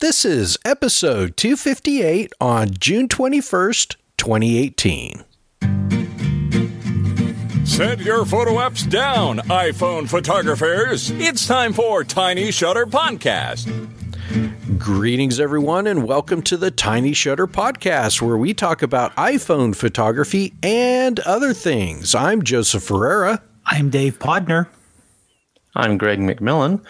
This is episode 258 on June 21st, 2018. Set your photo apps down, iPhone photographers. It's time for Tiny Shutter Podcast. Greetings, everyone, and welcome to the Tiny Shutter Podcast, where we talk about iPhone photography and other things. I'm Joseph Ferreira. I'm Dave Podner. I'm Greg McMillan,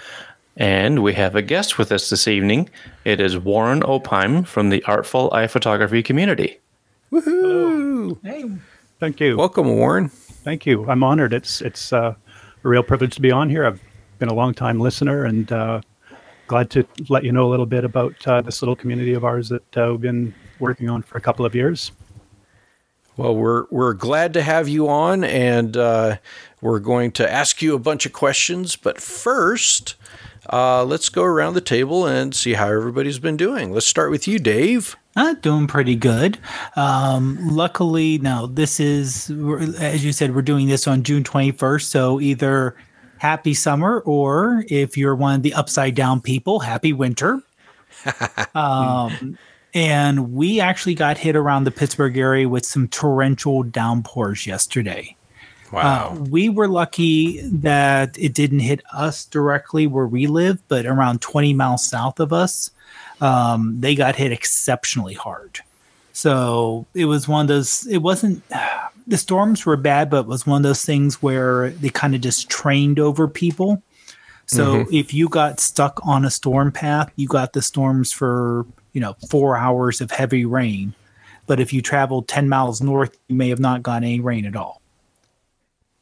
and we have a guest with us this evening. It is Warren Opheim from the Artful Eye Photography community. Woohoo! Hey, Thank you. Welcome, Warren. Thank you. I'm honored. It's it's uh, a real privilege to be on here. I've been a long time listener and uh, glad to let you know a little bit about uh, this little community of ours that uh, we've been working on for a couple of years. Well, we're we're glad to have you on, and uh, we're going to ask you a bunch of questions. But first, uh, let's go around the table and see how everybody's been doing. Let's start with you, Dave. uh, doing pretty good. Um, luckily, now this is, as you said, we're doing this on June 21st. So either happy summer or if you're one of the upside down people, happy winter. um, and we actually got hit around the Pittsburgh area with some torrential downpours yesterday. Uh, we were lucky that it didn't hit us directly where we live, but around 20 miles south of us, um, they got hit exceptionally hard. So it was one of those, it wasn't, the storms were bad, but it was one of those things where they kind of just trained over people. So if you got stuck on a storm path, you got the storms for, you know, four hours of heavy rain. But if you traveled 10 miles north, you may have not gotten any rain at all.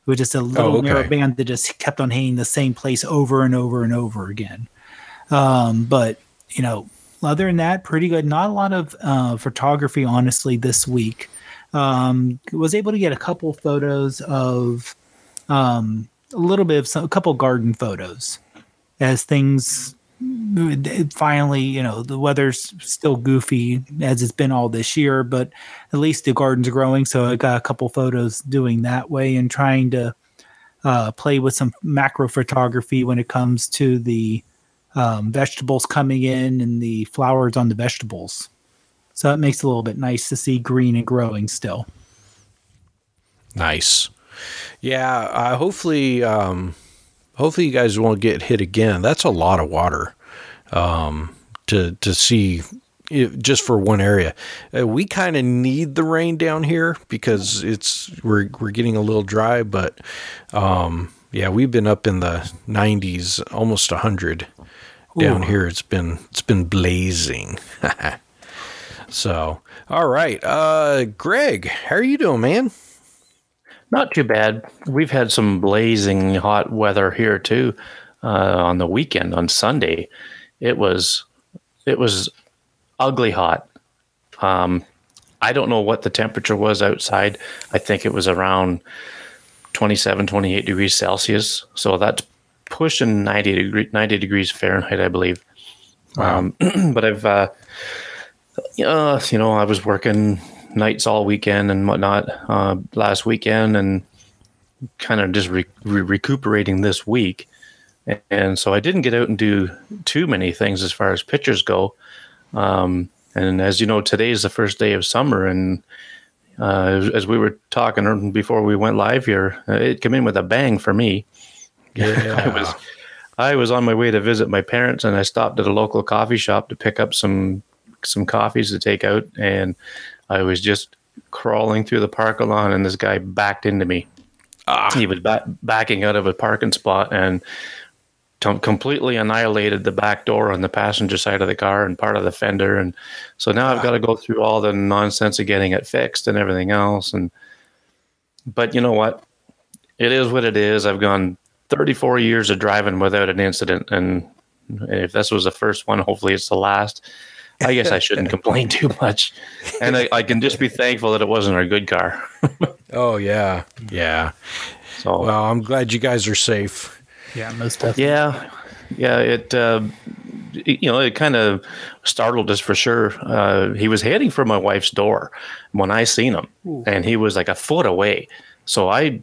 It was just a little okay. narrow band that just kept on hitting the same place over and over and over again. Um, but you know, other than that, pretty good. Not a lot of uh, photography, honestly, this week. Um, was able to get a couple photos of um, a little bit of some, a couple garden photos as things finally, you know, the weather's still goofy as it's been all this year, but at least the garden's growing. So I got a couple photos doing that way and trying to uh, play with some macro photography when it comes to the um, vegetables coming in and the flowers on the vegetables. So it makes it a little bit nice to see green and growing still. Nice. Yeah. Uh, hopefully, um, hopefully you guys won't get hit again. That's a lot of water um, to to see it, just for one area. Uh, we kind of need the rain down here because it's we're we're getting a little dry, but um, yeah, we've been up in the 90s, almost 100 down here. It's been it's been blazing. so, all right, uh, Greg, how are you doing, man? Not too bad. We've had some blazing hot weather here too. Uh, on the weekend, on Sunday, it was it was ugly hot. Um, I don't know what the temperature was outside. I think it was around 27, 28 degrees Celsius. So that's pushing 90 degree, 90 degrees Fahrenheit, I believe. Um, but I've, uh, uh, you know, I was working nights all weekend and whatnot uh, last weekend and kind of just re- re- recuperating this week. And, so I didn't get out and do too many things as far as pictures go. Um, and as you know, today is the first day of summer. And uh, as, we were talking before we went live here, it came in with a bang for me. Yeah. I was I was on my way to visit my parents, and I stopped at a local coffee shop to pick up some some coffees to take out, and I was just crawling through the parking lot, and this guy backed into me. Ah. He was ba- backing out of a parking spot and com- completely annihilated the back door on the passenger side of the car and part of the fender, and so now I've ah. got to go through all the nonsense of getting it fixed and everything else, and but you know what? It is what it is. I've gone 34 years of driving without an incident, and if this was the first one, hopefully it's the last. I guess I shouldn't complain too much, and I, I can just be thankful that it wasn't a good car. Oh yeah, yeah. So Well, I'm glad you guys are safe. Yeah, most definitely. yeah, yeah, it, uh, it- you know it kind of startled us for sure. Uh, he was heading for my wife's door when I seen him, and he was like a foot away. So I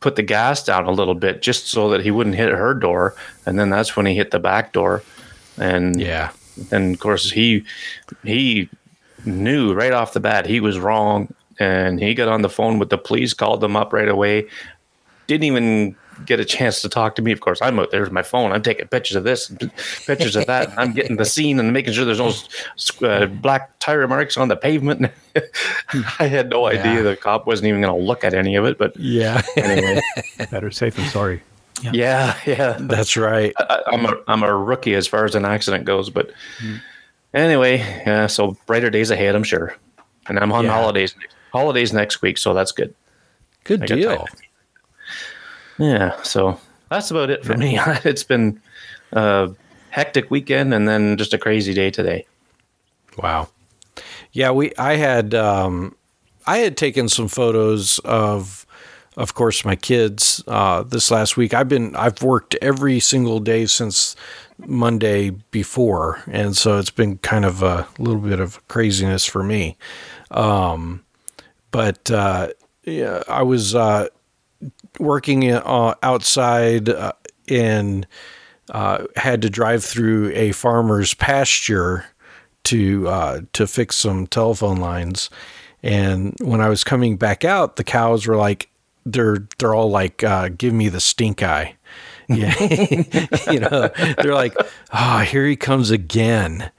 put the gas down a little bit just so that he wouldn't hit her door, and then that's when he hit the back door, and Yeah. And of course he he knew right off the bat he was wrong, and he got on the phone with the police, called them up right away. Didn't even get a chance to talk to me. Of course, I'm out there's my phone. I'm taking pictures of this, and pictures of that. and I'm getting the scene and making sure there's no uh, black tire marks on the pavement. I had no Yeah. idea the cop wasn't even going to look at any of it. But Yeah, anyway, Better safe than sorry. Yeah, yeah. that's right. I, I'm a I'm a rookie as far as an accident goes, but anyway, yeah. So brighter days ahead, I'm sure. And I'm on Yeah. holidays holidays next week, so that's good. Good I deal. Yeah, so that's about it for me. it's been a hectic weekend and then just a crazy day today. Wow. Yeah, we I had um I had taken some photos of of course my kids uh this last week. I've been I've worked every single day since Monday before and so it's been kind of a little bit of craziness for me. Um but uh yeah, I was uh working uh, outside uh, and uh, had to drive through a farmer's pasture to to fix some telephone lines. And when I was coming back out, the cows were like, they're they're all like, uh, give me the stink eye. Yeah, you know, they're like, oh, here he comes again.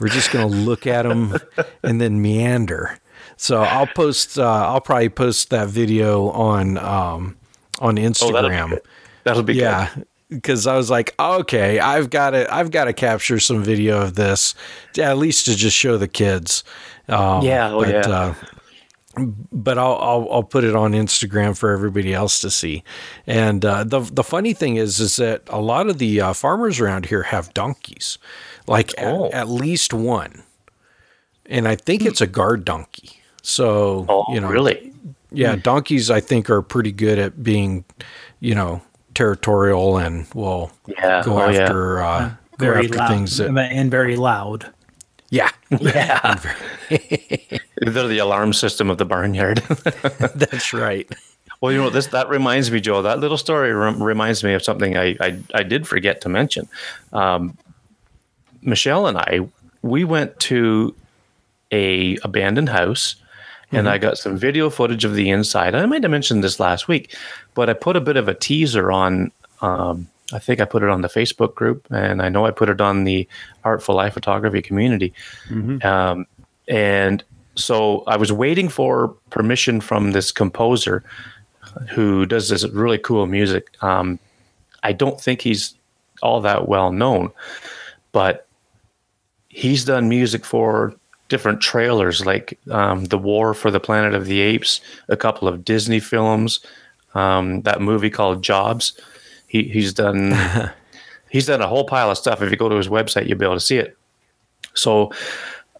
We're just gonna look at him and then meander. So I'll post. Uh, I'll probably post that video on um, on Oh, that'll be Instagram good. That'll be yeah because i was like okay i've got to i've got to capture some video of this at least to just show the kids um, Yeah, oh, but, yeah. uh, but I'll, I'll I'll put it on Instagram for everybody else to see. And uh, the the funny thing is is that a lot of the uh, farmers around here have donkeys, like at- Oh. at, least one, and I think it's a guard donkey. So Oh, you know, really? yeah, donkeys I think are pretty good at being, you know, territorial and will Yeah, go oh, yeah. after uh, go Very after loud things that and very loud. Yeah Yeah. They're the alarm system of the barnyard. that's right well, you know this that reminds me, Joe. That little story rem- reminds me of something I, I I did forget to mention. Um, Michelle and I we went to a abandoned house and I got some video footage of the inside. I might have mentioned this last week, but I put a bit of a teaser on. Um, I think I put it on the Facebook group, and I know I put it on the Artful Eye Photography community. Um, and so I was waiting for permission from this composer who does this really cool music. Um, I don't think he's all that well known, but he's done music for different trailers like um, The War for the Planet of the Apes, a couple of Disney films, um, that movie called Jobs. He, he's done he's done a whole pile of stuff. If you go to his website, you'll be able to see it. So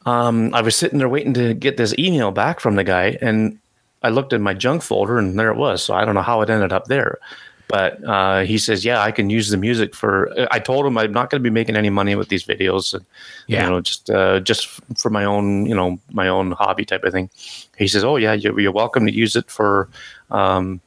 um, I was sitting there waiting to get this email back from the guy, and I looked in my junk folder, and there it was. So I don't know how it ended up there, but uh, he says, "Yeah, I can use the music for." I told him I'm not going to be making any money with these videos, and Yeah. you know, just uh, just for my own, you know, my own hobby type of thing. He says, "Oh yeah, you're, you're welcome to use it for." Um,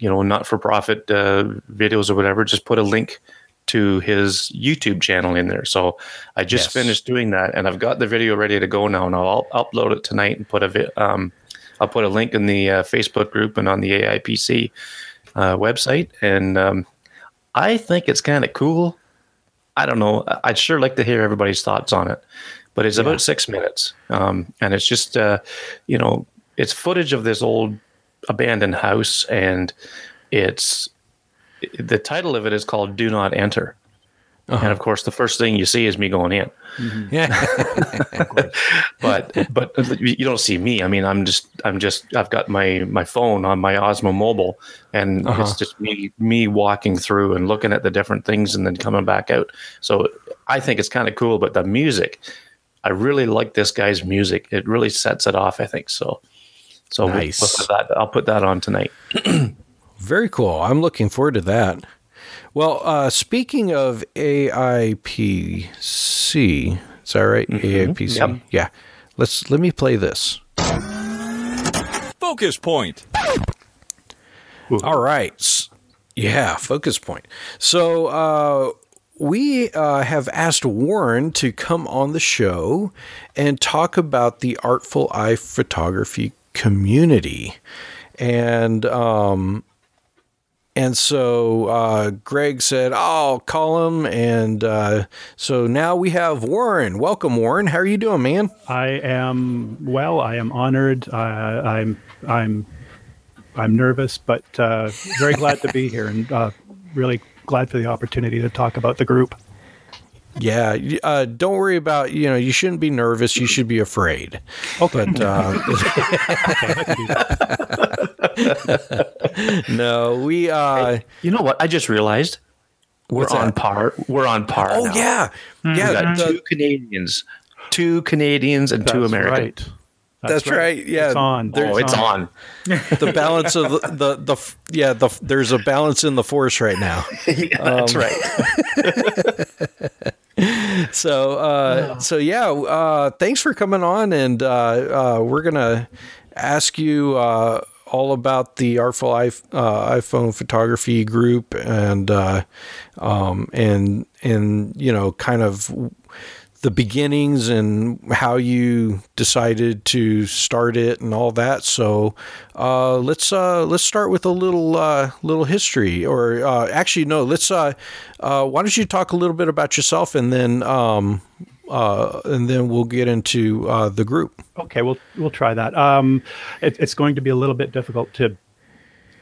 you know, not for profit uh, videos or whatever, just put a link to his YouTube channel in there. So I just Yes. finished doing that, and I've got the video ready to go now. And I'll upload it tonight and put a vi- um, I'll put a link in the uh, Facebook group and on the AIPC uh, website. And um, I think it's kind of cool. I don't know. I'd sure like to hear everybody's thoughts on it. But it's about six minutes, um, and it's just uh, you know it's footage of this old abandoned house, and it's the title of it is called "Do Not Enter." And of course, the first thing you see is me going in. yeah But but you don't see me. I mean, I'm just I'm just I've got my my phone on my Osmo Mobile, and Uh-huh. it's just me me walking through and looking at the different things, and then coming back out. So I think it's kind of cool. But the music, I really like this guy's music. It really sets it off. I think so. So we'll- Nice. we'll put that, I'll put that on tonight. Very cool. I'm looking forward to that. Well, uh, speaking of AIPC, is that right? AIPC. Yep. Yeah. Let's let me play this. Focus Point. All right. Yeah, focus point. So, uh, we uh, have asked Warren to come on the show and talk about the Artful Eye photography community. And um, and so uh, Greg said, I'll call him. And uh, so now we have Warren. Welcome, Warren. How are you doing, man? I am well. I am honored. Uh, I'm I'm I'm nervous, but uh, very glad to be here, and uh, really glad for the opportunity to talk about the group. Yeah, uh, don't worry about you know you shouldn't be nervous. You should be afraid. Okay. But uh, no, we. Uh, You know what? I just realized we're on that? par. We're on par. oh now. yeah, we yeah. got the- two Canadians, two Canadians, and two That's Americans. right. That's right, yeah. It's on. Oh, it's on. the balance of the, the the yeah the there's a balance in the force right now. Yeah, that's Um, right. So uh, so yeah, uh, thanks for coming on, and uh, uh, we're gonna ask you uh, all about the Artful Eye, uh, iPhone photography group, and uh, um, and and you know kind of the beginnings and how you decided to start it and all that. So uh, let's uh, let's start with a little uh, little history, or uh, actually no, let's. Uh, uh, why don't you talk a little bit about yourself, and then um, and then we'll get into the group. Okay, we'll we'll try that. Um, it, it's going to be a little bit difficult to.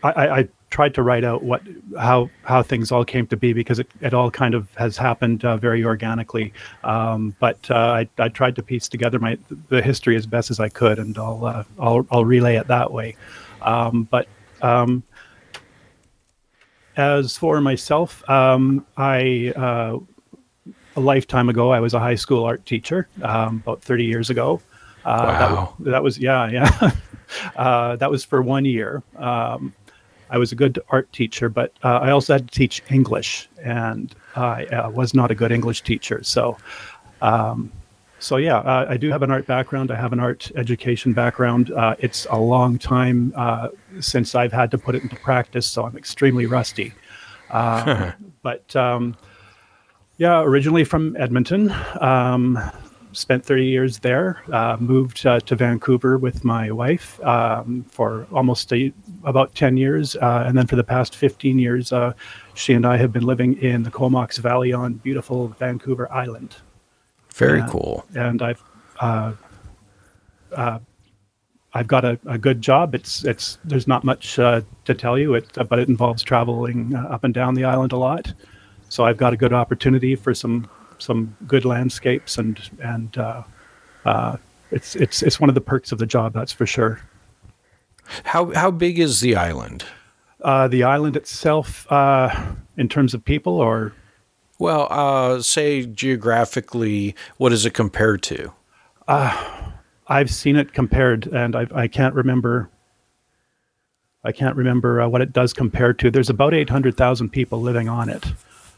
I, I tried to write out what how how things all came to be because it, it all kind of has happened uh, very organically. Um, but uh, I, I tried to piece together my the history as best as I could, and I'll uh, I'll I'll relay it that way. Um, but um, as for myself, um, I uh, a lifetime ago I was a high school art teacher um, about 30 years ago. Uh, that, Wow. that was yeah yeah. uh, that was for one year. I was a good art teacher, but uh, I also had to teach English, and I uh, was not a good English teacher. So, um, so yeah, uh, I do have an art background. I have an art education background. Uh, it's a long time uh, since I've had to put it into practice, so I'm extremely rusty. Uh, but um, yeah, originally from Edmonton. Um, spent 30 years there. Uh, moved uh, to Vancouver with my wife um, for almost a, about 10 years, uh, and then for the past 15 years, uh, she and I have been living in the Comox Valley on beautiful Vancouver Island. Very cool. And I've uh, uh, I've got a, a good job. It's it's there's not much uh, to tell you, it, but it involves traveling uh, up and down the island a lot. So I've got a good opportunity for some some good landscapes and and uh, uh, it's it's it's one of the perks of the job. That's for sure. How how big is the island? Uh, the island itself, uh, in terms of people, or Well, uh, say geographically, what is it compared to? I've seen it compared, and I, I can't remember. I can't remember uh, what it does compare to. There's about eight hundred thousand people living on it.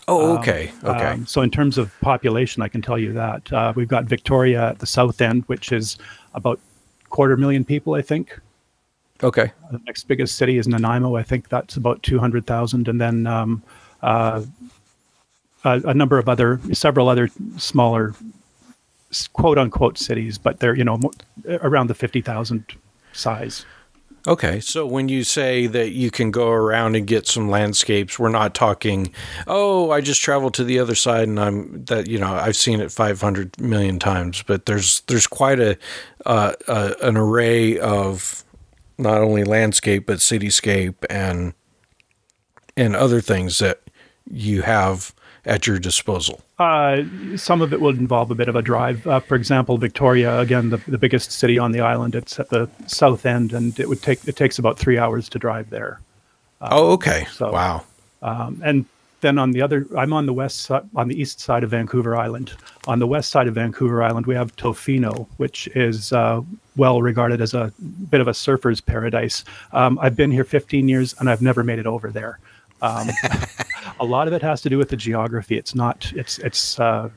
Oh, okay, okay. Um, so in terms of population, I can tell you that uh, we've got Victoria at the south end, which is about quarter million people, I think. okay. The next biggest city is Nanaimo. I think that's about two hundred thousand, and then um, uh, a, a number of other, several other smaller, quote unquote cities, but they're you know around the fifty thousand size. Okay, so when you say that you can go around and get some landscapes, we're not talking, oh, I just traveled to the other side and I'm that you know I've seen it 500 million times, but there's there's quite a uh, uh, an array of not only landscape but cityscape and and other things that you have at your disposal. Uh, some of it will involve a bit of a drive. Uh, for example, Victoria, again, the, the biggest city on the island, it's at the south end, and it would take it takes about three hours to drive there. oh, okay. so- wow. Um, and then on the other, I'm on the west side, on the east side of Vancouver Island. On the west side of Vancouver Island, we have Tofino, which is uh, well regarded as a bit of a surfer's paradise. Um, I've been here 15 years, and I've never made it over there. Um, a lot of it has to do with the geography. It's not. It's it's uh,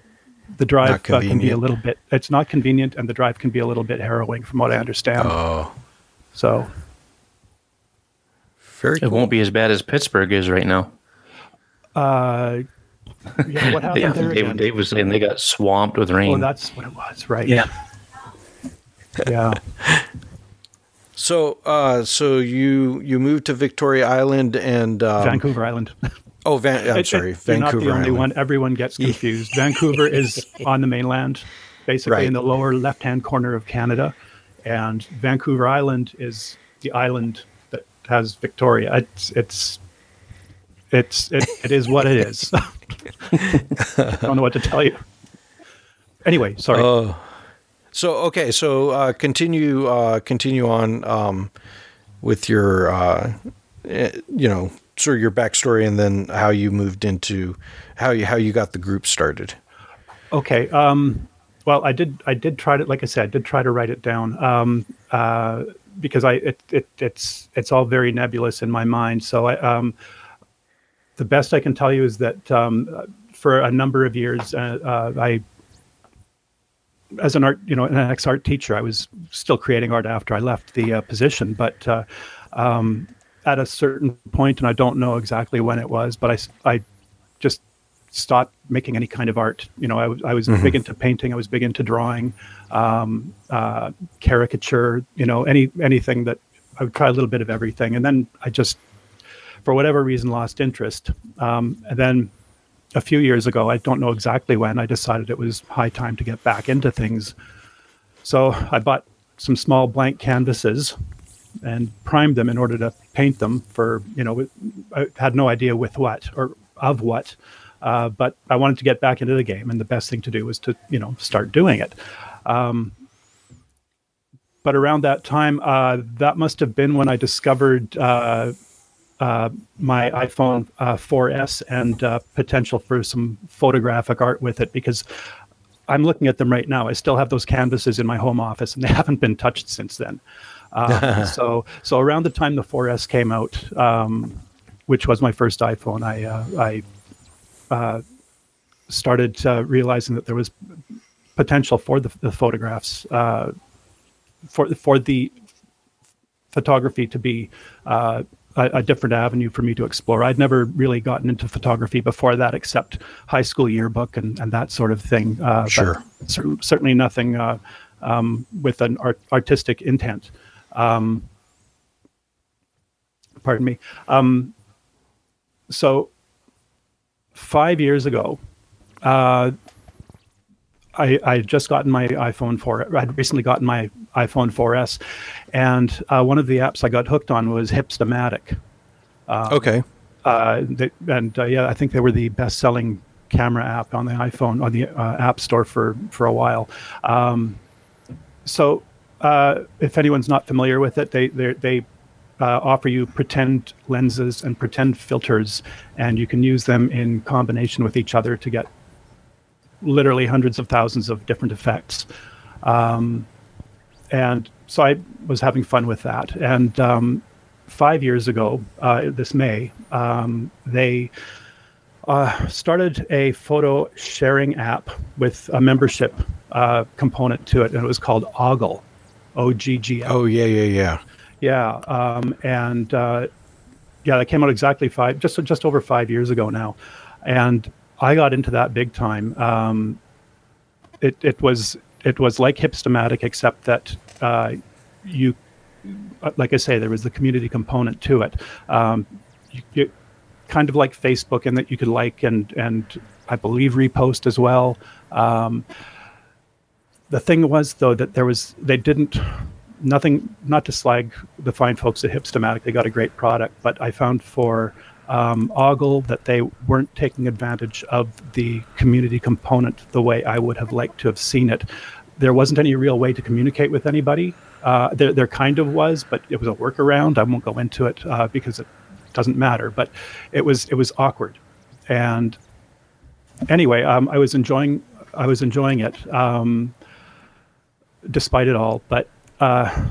the drive uh, can be a little bit. It's not convenient, and the drive can be a little bit harrowing, from what I understand. Oh, So very It cool. won't be as bad as Pittsburgh is right now. Uh, Yeah, what happened Yeah, there Dave, again? Dave was saying they got swamped with rain. Oh, that's what it was, right? Yeah. yeah. So, uh, so you you moved to Victoria Island and um, Vancouver Island. Oh, Van, I'm It- it- sorry, you're not the only Island. one. Everyone gets confused. Vancouver is on the mainland, basically Right. in the lower left-hand corner of Canada, and Vancouver Island is the island that has Victoria. It's it's it's it, it is what it is. I don't know what to tell you. Anyway, sorry. Oh, so okay, so uh, continue uh, continue on um, with your uh, eh, you know sort of your backstory and then how you moved into how you how you got the group started. Okay. Um, well, I did. I did try to, like I said, I did try to write it down um, uh, because I it, it it's it's all very nebulous in my mind. So I, um, the best I can tell you is that um, for a number of years, uh, uh, I, as an art, you know, an ex art teacher, I was still creating art after I left the uh, position, but. At a certain point, and I don't know exactly when it was, but I, I just stopped making any kind of art. You know, I was, I was big into painting. I was big into drawing, um, uh, caricature. You know, any anything that I would try a little bit of everything, and then I just, for whatever reason, lost interest. Um, and then a few years ago, I don't know exactly when, I decided it was high time to get back into things. So I bought some small blank canvases and primed them in order to paint them for you know I had no idea with what or of what uh, but I wanted to get back into the game and the best thing to do was to you know start doing it um, but around that time uh, that must have been when I discovered uh, uh, my iPhone uh, 4S and uh, potential for some photographic art with it because I'm looking at them right now. I still have those canvases in my home office, and they haven't been touched since then. Uh, so, so around the time the 4S came out, um, which was my first iPhone, I uh, I uh, started uh, realizing that there was potential for the, the photographs uh, for for the photography to be uh, a, a different avenue for me to explore. I'd never really gotten into photography before that, except high school yearbook and, and that sort of thing. Uh, Sure. cer- certainly nothing uh, um, with an art, artistic intent. Um, pardon me. Um, so five years ago, uh, I I had just gotten my iPhone 4. I'd recently gotten my iPhone 4S, and uh, one of the apps I got hooked on was Hipstamatic. okay, Uh, they, and uh, yeah, I think they were the best-selling camera app on the iPhone on the uh, App Store for for a while. Um, so, uh, if anyone's not familiar with it, they they uh, offer you pretend lenses and pretend filters, and you can use them in combination with each other to get literally hundreds of thousands of different effects. Um, and so I was having fun with that. And um, five years ago, uh, this May, um, they uh, started a photo sharing app with a membership uh, component to it, and it was called Oggl, O G G L. oh yeah, yeah, yeah. Yeah, um, and uh, yeah, that came out exactly five, just just over five years ago now, and I got into that big time. Um, it it was it was like Hipstamatic, except that uh, you, uh, like I say, there was the community component to it. Um, you, you, kind of like Facebook, in that you could like and and I believe repost as well. Um, the thing was though that there was they didn't nothing not to slag the fine folks at hipstamatic they got a great product but i found for um, Oggl that they weren't taking advantage of the community component the way i would have liked to have seen it. There wasn't any real way to communicate with anybody. Uh, there, there kind of was but it was a workaround. I won't go into it uh, because it doesn't matter but it was it was awkward. And anyway um, i was enjoying i was enjoying it. Um, despite it all. But uh,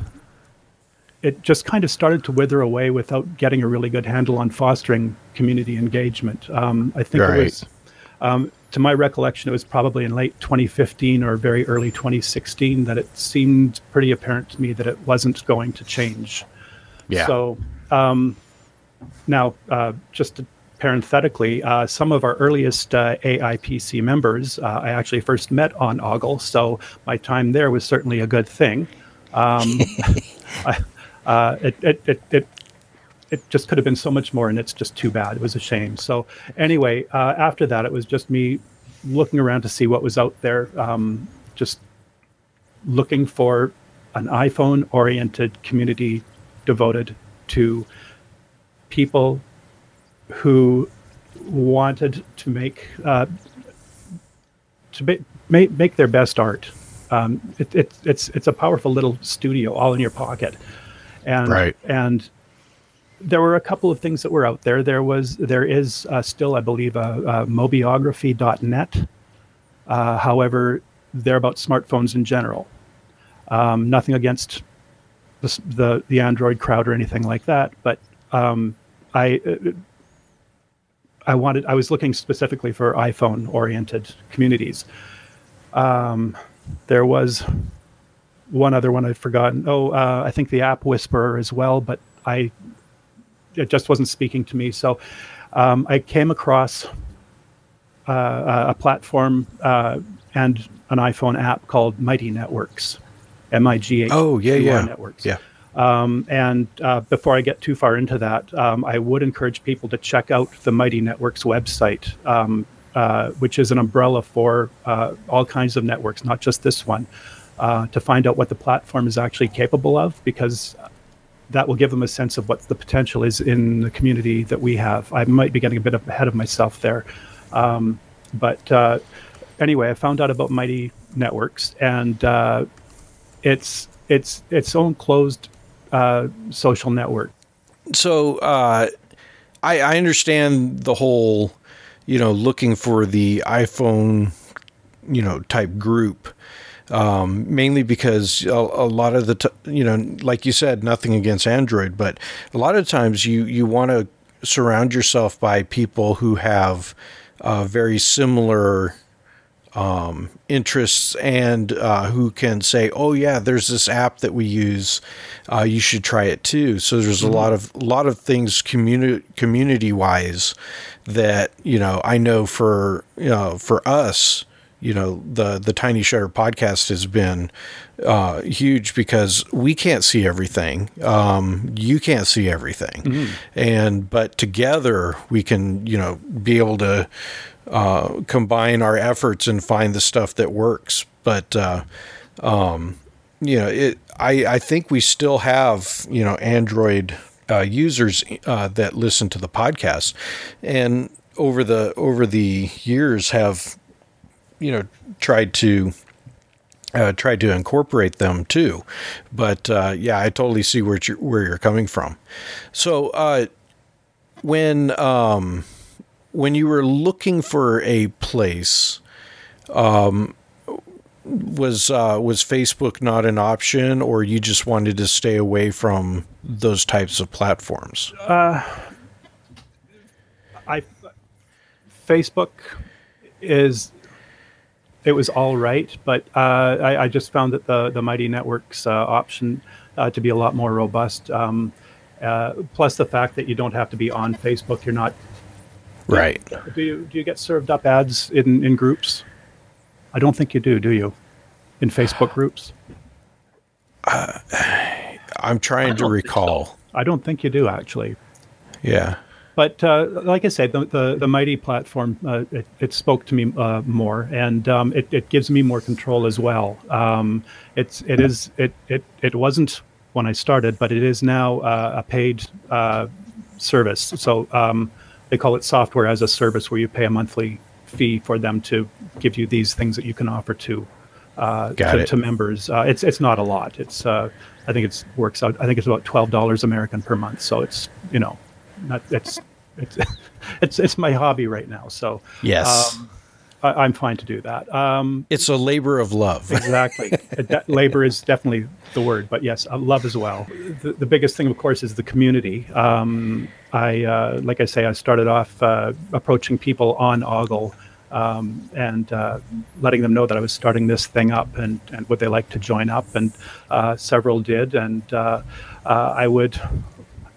it just kind of started to wither away without getting a really good handle on fostering community engagement. Um, I think Right. it was, um, to my recollection, it was probably in late 2015 or very early 2016 that it seemed pretty apparent to me that it wasn't going to change. Yeah. So um, now, uh, just to parenthetically, uh, some of our earliest uh, AIPC members uh, I actually first met on Oggl, so my time there was certainly a good thing. Um, I, uh, it, it, it, it, it just could have been so much more, and it's just too bad. It was a shame. So, anyway, uh, after that, it was just me looking around to see what was out there, um, just looking for an iPhone oriented community devoted to people who wanted to make uh, to make, make make their best art. Um, it, it, it's it's a powerful little studio all in your pocket, and Right. and there were a couple of things that were out there. There was there is uh, still, I believe, a, a mobiography.net. Uh, however, they're about smartphones in general. Um, nothing against the, the the Android crowd or anything like that, but um, I uh, I wanted I was looking specifically for iPhone oriented communities. Um, there was one other one I'd forgotten. Oh, uh, I think the App Whisperer as well, but I it just wasn't speaking to me. So um, I came across uh, a platform uh, and an iPhone app called Mighty Networks, M I G H. Oh, yeah, yeah. Networks. Yeah. Um, and uh, before I get too far into that, um, I would encourage people to check out the Mighty Networks website, um, uh, which is an umbrella for uh, all kinds of networks, not just this one, uh, to find out what the platform is actually capable of, because that will give them a sense of what the potential is in the community that we have. I might be getting a bit ahead of myself there. Um, but uh, anyway, I found out about Mighty Networks, and uh, it's it's its own closed uh, social network. so uh, I, I understand the whole, you know, looking for the iPhone, you know, type group. Um, mainly because a, a lot of the, t- you know, like you said, nothing against Android, but a lot of times you you want to surround yourself by people who have uh, very similar um, interests and uh, who can say, "Oh yeah, there's this app that we use. Uh, you should try it too." So there's a lot of a lot of things community community wise that you know I know for you know for us. You know the the Tiny Shutter podcast has been uh, huge because we can't see everything. Um, you can't see everything, and but together we can you know be able to uh, combine our efforts and find the stuff that works. But uh, um, you know, it. I I think we still have you know Android uh, users uh, that listen to the podcast, and over the over the years have you know tried to. Uh, tried to incorporate them too, but uh, yeah, I totally see where you're, where you're coming from. So uh, when um, when you were looking for a place, um, was uh, was Facebook not an option, or you just wanted to stay away from those types of platforms? I Facebook is it was all right, but uh, I, I just found that the the Mighty Networks uh, option uh, to be a lot more robust. Um, uh, plus the fact that you don't have to be on Facebook. You're not. Right. Do you do you get served up ads in in groups? I don't think you do. Do you? In Facebook groups? I'm trying to recall. I don't think you do actually. Yeah. But uh, like I said, the, the, the Mighty platform, uh, it, it spoke to me uh, more, and um, it, it gives me more control as well. Um, it's it is it, it it wasn't when I started, but it is now uh, a paid uh, service. So um, they call it software as a service, where you pay a monthly fee for them to give you these things that you can offer to uh, to, to members. Uh, it's it's not a lot. It's uh, I think it's works out. I think it's about twelve dollars American per month. So it's you know, not it's it's it's it's my hobby right now. So Yes. um, I, I'm fine to do that. Um, it's a labor of love. exactly. De- labor is definitely the word, but yes, uh, love as well. The, the biggest thing, of course, is the community. Um, I, uh, like I say, I started off uh, approaching people on Oggl um, and uh, letting them know that I was starting this thing up and, and would they like to join up, and uh, several did, and uh, uh, I would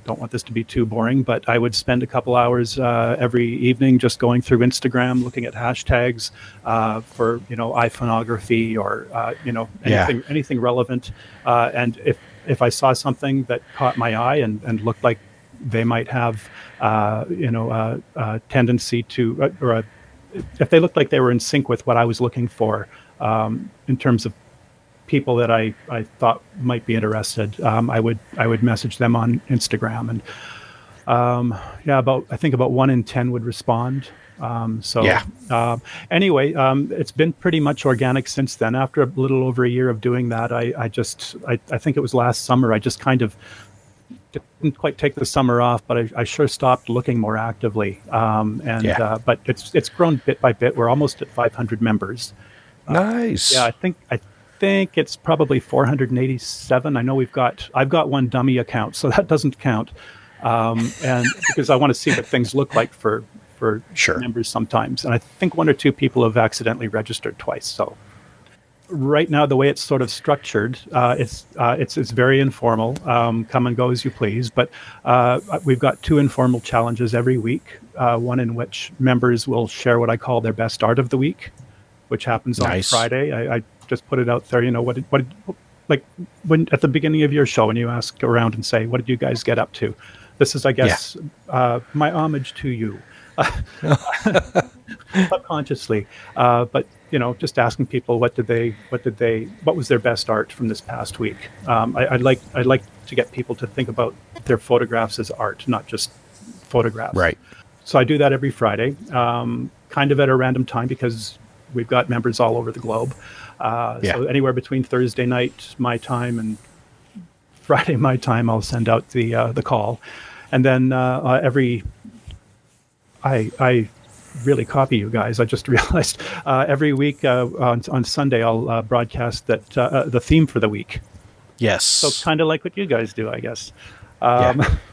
don't want this to be too boring, but I would spend a couple hours uh, every evening just going through Instagram, looking at hashtags uh, for you know iPhoneography or uh, you know Yeah. anything anything relevant. Uh, and if if I saw something that caught my eye and, and looked like they might have uh, you know a, a tendency to uh, or a, if they looked like they were in sync with what I was looking for um, in terms of people that I, I thought might be interested, um, I would I would message them on Instagram, and um, yeah, about I think about one in ten would respond. Um, so Yeah. um, anyway, um, it's been pretty much organic since then. After a little over a year of doing that, I, I just I, I think it was last summer. I just kind of didn't quite take the summer off, but I, I sure stopped looking more actively. Um, and Yeah. uh, but it's it's grown bit by bit. We're almost at 500 members. nice. Yeah, I think I think it's probably 487. I know we've got I've got one dummy account, so that doesn't count. Um, and because I want to see what things look like for for Sure. members sometimes, and I think one or two people have accidentally registered twice. So right now, the way it's sort of structured, uh, it's uh, it's it's very informal. Um, come and go as you please. But uh, we've got two informal challenges every week. Uh, one in which members will share what I call their best art of the week, which happens Nice. on Friday. I, I just put it out there. You know what? Did, what? Did, like when at the beginning of your show, when you ask around and say, "What did you guys get up to?" This is, I guess, uh, my homage to you subconsciously uh, but you know just asking people what did they what did they what was their best art from this past week um, I, i'd like i'd like to get people to think about their photographs as art not just photographs Right. so i do that every friday um, kind of at a random time because we've got members all over the globe uh, Yeah. so anywhere between thursday night my time and friday my time i'll send out the uh, the call and then uh, uh, every I I really copy you guys. I just realized uh, every week uh, on on Sunday I'll uh, broadcast that uh, uh, the theme for the week. Yes. So kind of like what you guys do, I guess. Um, Yeah.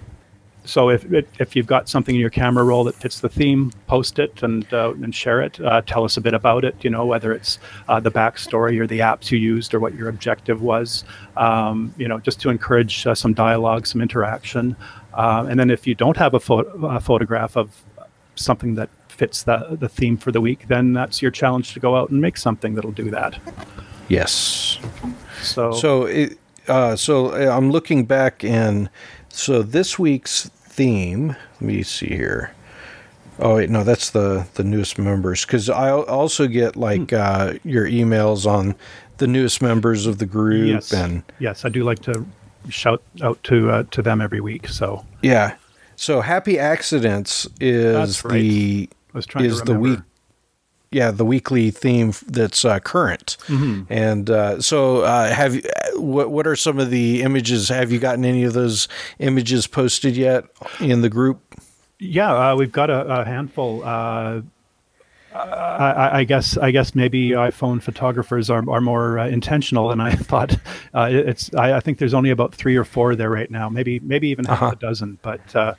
So if if you've got something in your camera roll that fits the theme, post it and uh, and share it. Uh, tell us a bit about it. You know whether it's uh, the backstory or the apps you used or what your objective was. Um, you know just to encourage uh, some dialogue, some interaction. Uh, and then if you don't have a, pho- a photograph of something that fits the the theme for the week, then that's your challenge to go out and make something that'll do that. yes. So So it, uh, so uh, I'm looking back and so this week's theme. Let me see here. Oh wait, no, that's the the newest members because I also get like Hmm. uh, your emails on the newest members of the group yes, and yes, I do like to shout out to uh, to them every week. So yeah. So happy accidents is right. the I was trying is to the week yeah the weekly theme that's uh, current Mm-hmm. and uh, so uh, have you what what are some of the images have you gotten any of those images posted yet in the group Yeah, uh, we've got a, a handful. Uh, I, I- I guess I guess maybe iPhone photographers are, are more uh, intentional than I thought. Uh, it's I, I think there's only about three or four there right now, maybe maybe even half Uh-huh. a dozen. But uh,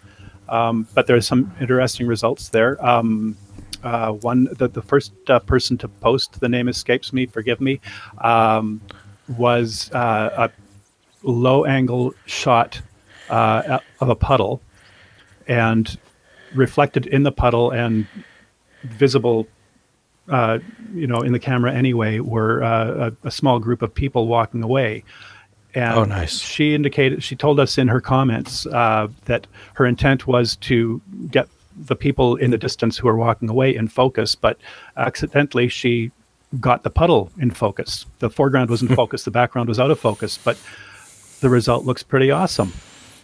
um, but there's some interesting results there. Um, uh, one the, the first uh, person to post the name escapes me, forgive me, um, was uh, a low angle shot uh, of a puddle and reflected in the puddle and visible uh, you know in the camera anyway were uh, a, a small group of people walking away and Oh, nice. she indicated she told us in her comments uh, that her intent was to get the people in the distance who are walking away in focus but accidentally she got the puddle in focus the foreground was in focus the background was out of focus but the result looks pretty awesome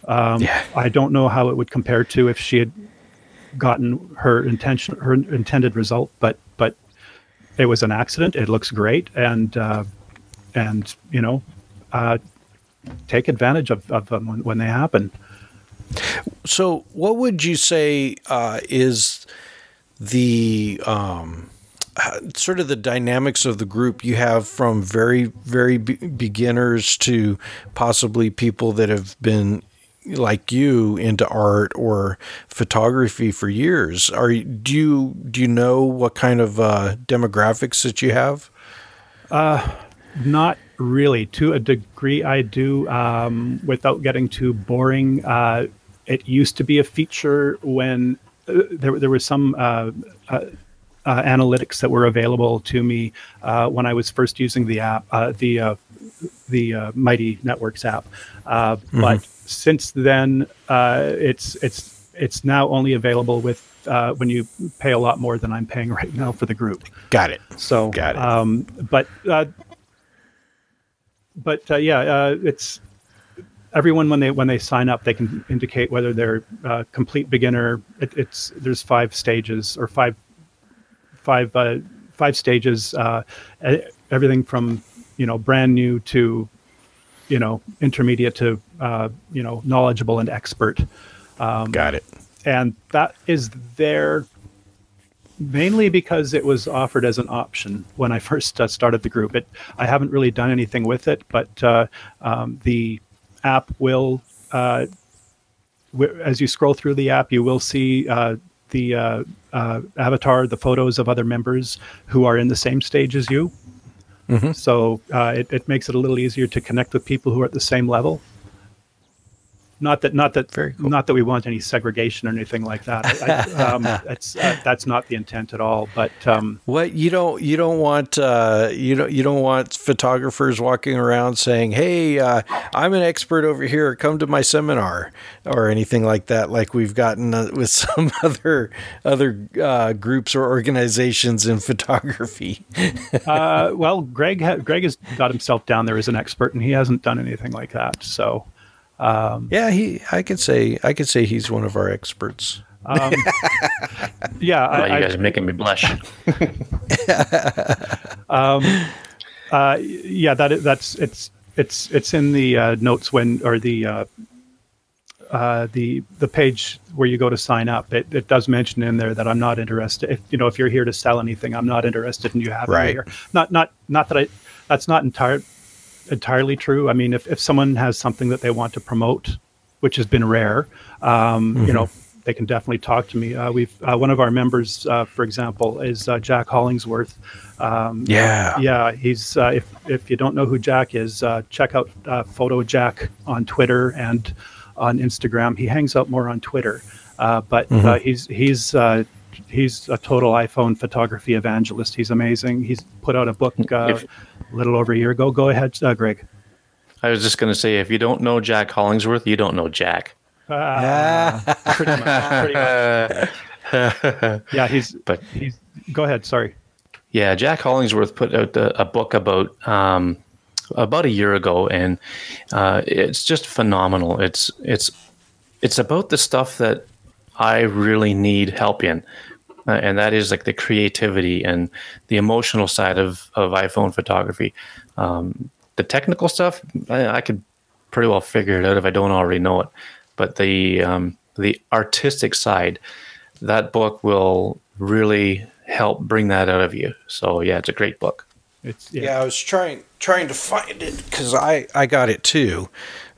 um, Yeah. I don't know how it would compare to if she had gotten her intention, her intended result, but but it was an accident. It looks great, and uh, and you know, uh, take advantage of, of them when, when they happen. so what would you say uh, is the um, uh, sort of the dynamics of the group you have from very very be- beginners to possibly people that have been like you into art or photography for years are do you do you know what kind of uh, demographics that you have Not really. To a degree, I do. Um, without getting too boring, uh, it used to be a feature when uh, there there was some. Uh, uh, uh, analytics that were available to me uh, when I was first using the app, uh, the uh, the uh, Mighty Networks app. Uh, But since then, uh, it's it's it's now only available with uh, when you pay a lot more than I'm paying right now for the group. Got it. So, Got it. Um, but uh, but uh, yeah, uh, it's everyone when they when they sign up, they can indicate whether they're uh, complete beginner. It, it's there's five stages or five five uh, five stages. Uh, everything from you know brand new to you know intermediate to uh, you know knowledgeable and expert Um, Got it. and that is there mainly because it was offered as an option when I first uh, started the group. It I haven't really done anything with it, but uh, um, the app will, uh, w- as you scroll through the app, you will see uh, the uh, uh, avatar, the photos of other members who are in the same stage as you. So uh, it, it makes it a little easier to connect with people who are at the same level. Not that, not that, Very cool. not that we want any segregation or anything like that. I, I, um, it's, uh, that's not the intent at all. But um, What you don't you don't want uh, you don't you don't want photographers walking around saying, "Hey, uh, I'm an expert over here. Come to my seminar," or anything like that. Like we've gotten uh, with some other other uh, groups or organizations in photography. uh, well, Greg, ha- Greg has got himself down there as an expert, and he hasn't done anything like that. So yeah, he. I could say I could say he's one of our experts. yeah, Wow, I, you I- guys are making me blush. Uh, yeah, that is, that's it's it's it's in the uh, notes when or the uh, uh, the the page where you go to sign up. It, it does mention in there that I'm not interested. If you know if you're here to sell anything, I'm not interested in you having Right. me here. Not not not that I. That's not entire entirely true. I mean, if if someone has something that they want to promote, which has been rare, um, you know. They can definitely talk to me. Uh, we've uh, one of our members, uh, for example, is uh, Jack Hollingsworth. Um, Yeah. yeah, he's uh, if if you don't know who Jack is, uh, check out uh, Photo Jack on Twitter and on Instagram. He hangs out more on Twitter, uh, but uh, he's he's uh, he's a total iPhone photography evangelist. He's amazing. He's put out a book uh, If- a little over a year ago. Go ahead, uh, Greg. I was just going to say, if you don't know Jack Hollingsworth, you don't know Jack. Pretty much. Pretty much. yeah, he's But he's. Go ahead. Sorry. Yeah, Jack Hollingsworth put out a, a book about um, about a year ago, and uh, it's just phenomenal. It's it's it's about the stuff that I really need help in, uh, and that is like the creativity and the emotional side of of iPhone photography. Um, the technical stuff, I, I could pretty well figure it out if I don't already know it, but the um, the artistic side, that book will really help bring that out of you. So yeah, it's a great book. It's Yeah, I was trying trying to find it because I I got it too,